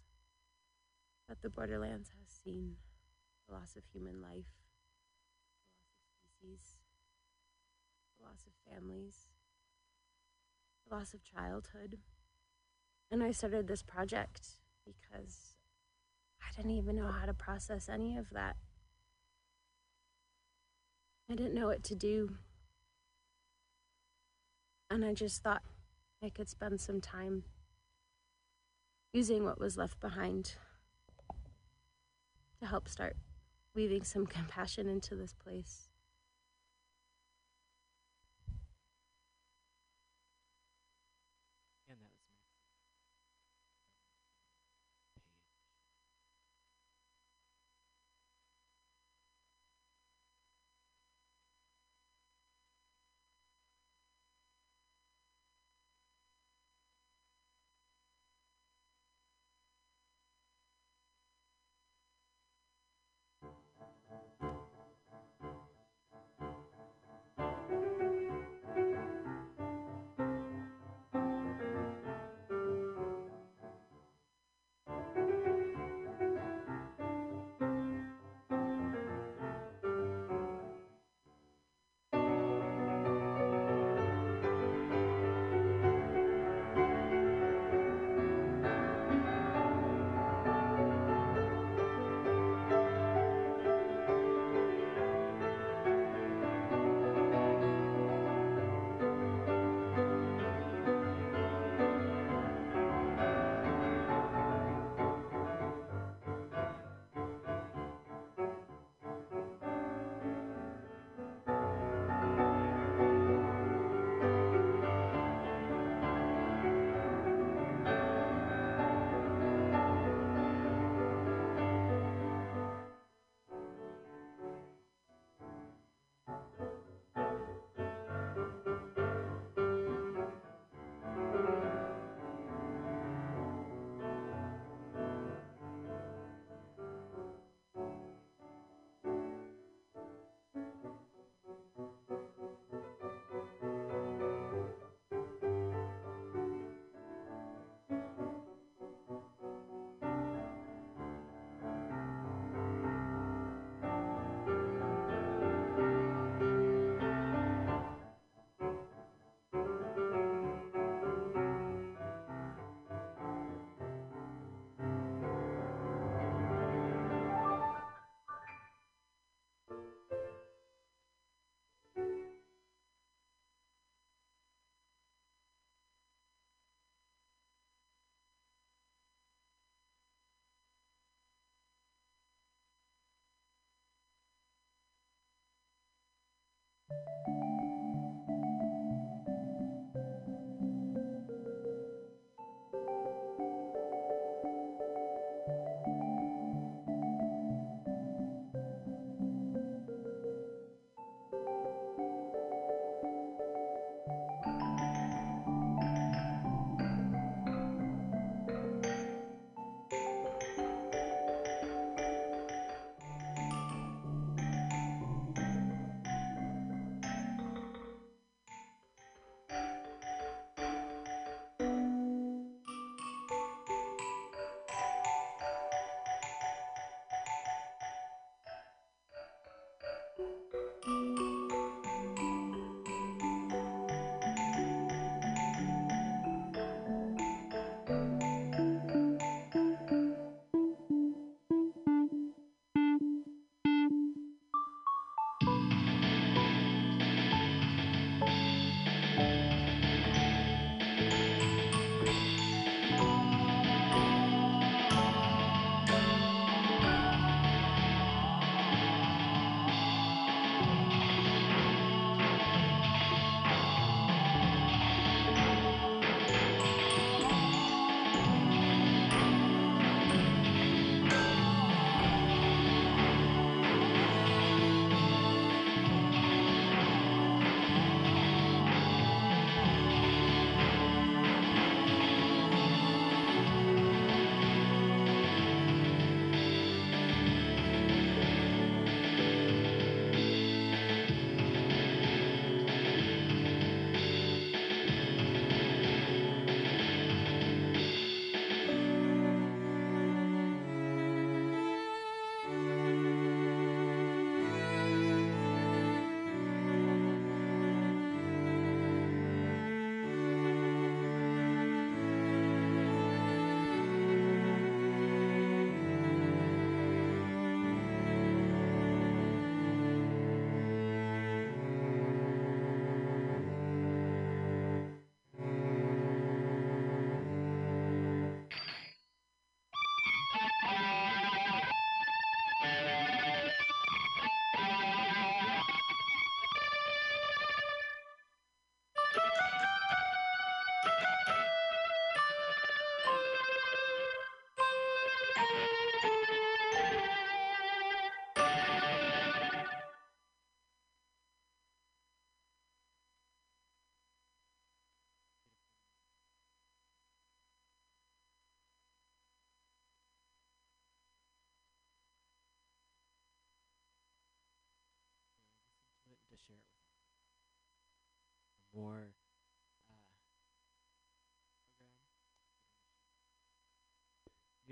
that the borderlands has seen, the loss of human life, the loss of species, the loss of families, loss of childhood. And I started this project because I didn't even know how to process any of that. I didn't know what to do. And I just thought I could spend some time using what was left behind to help start weaving some compassion into this place.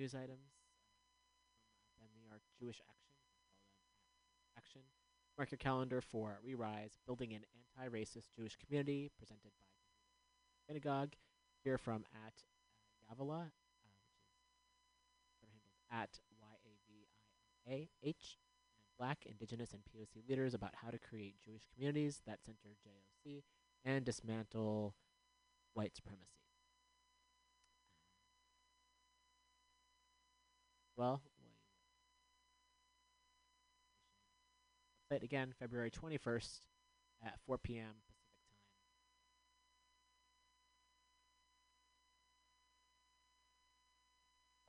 News items uh, from uh, Arc Jewish Action. Action. Mark your calendar for Re-Rise, Building an Anti-Racist Jewish Community, presented by Synagogue. Hear from at uh, Yavilah, uh, is at Y-A-V-I-L-A-H, and Black, Indigenous, and POC leaders about how to create Jewish communities that center JOC and dismantle white supremacy. Well, website again, February 21st at 4 p.m. Pacific time.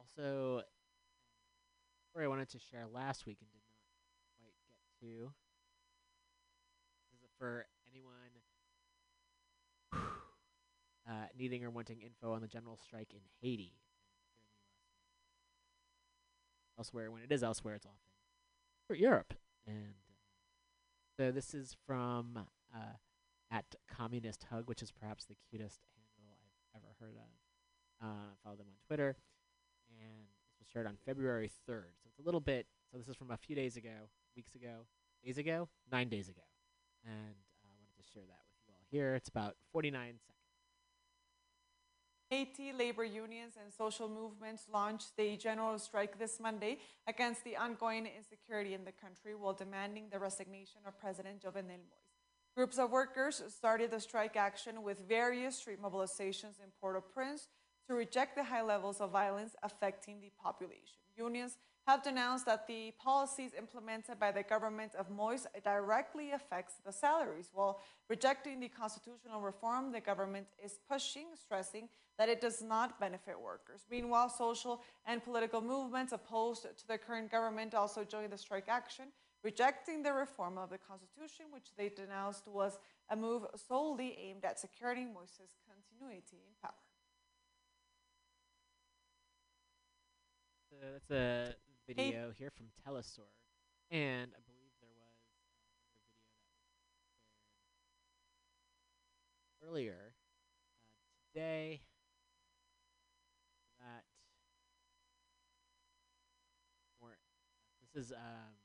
Also, story I wanted to share last week and did not quite get to. This is for anyone uh, needing or wanting info on the general strike in Haiti. Elsewhere, when it is elsewhere, it's often for Europe. And uh, so this is from uh, at Communist Hug, which is perhaps the cutest handle I've ever heard of. Uh, follow them on Twitter. And this was shared on February 3rd. So it's a little bit, so this is from a few days ago, weeks ago, days ago, nine days ago. And uh, I wanted to share that with you all here. It's about 49 seconds. Haiti labor unions and social movements launched a general strike this Monday against the ongoing insecurity in the country while demanding the resignation of President Jovenel Moise. Groups of workers started the strike action with various street mobilizations in Port-au-Prince to reject the high levels of violence affecting the population. Unions have denounced that the policies implemented by the government of Moise directly affects the salaries, while rejecting the constitutional reform the government is pushing, stressing that it does not benefit workers. Meanwhile, social and political movements opposed to the current government also joined the strike action, rejecting the reform of the constitution, which they denounced was a move solely aimed at securing Moise's continuity in power. So that's a video here from Telesur, and I believe there was another video that was earlier uh, today. That more. This is um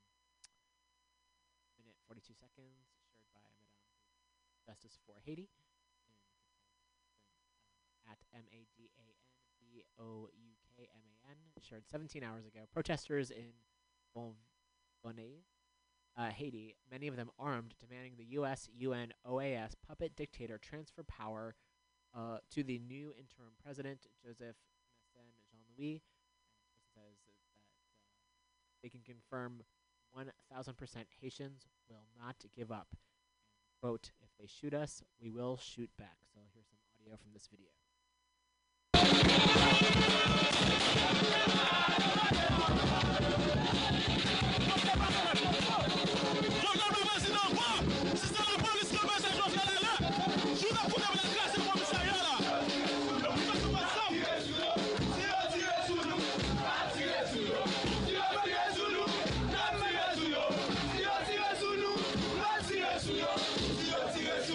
minute forty two seconds shared by Madame Justice for Haiti. Uh, at M A D A N B O U K M A N shared 17 hours ago. Protesters in Bonnet, uh, Haiti, many of them armed, demanding the U.S. UN OAS puppet dictator transfer power uh, to the new interim president, Joseph Mécène Jean Louis. They can confirm 1,000% Haitians will not give up. Quote, if they shoot us, we will shoot back. So here's some audio from this video.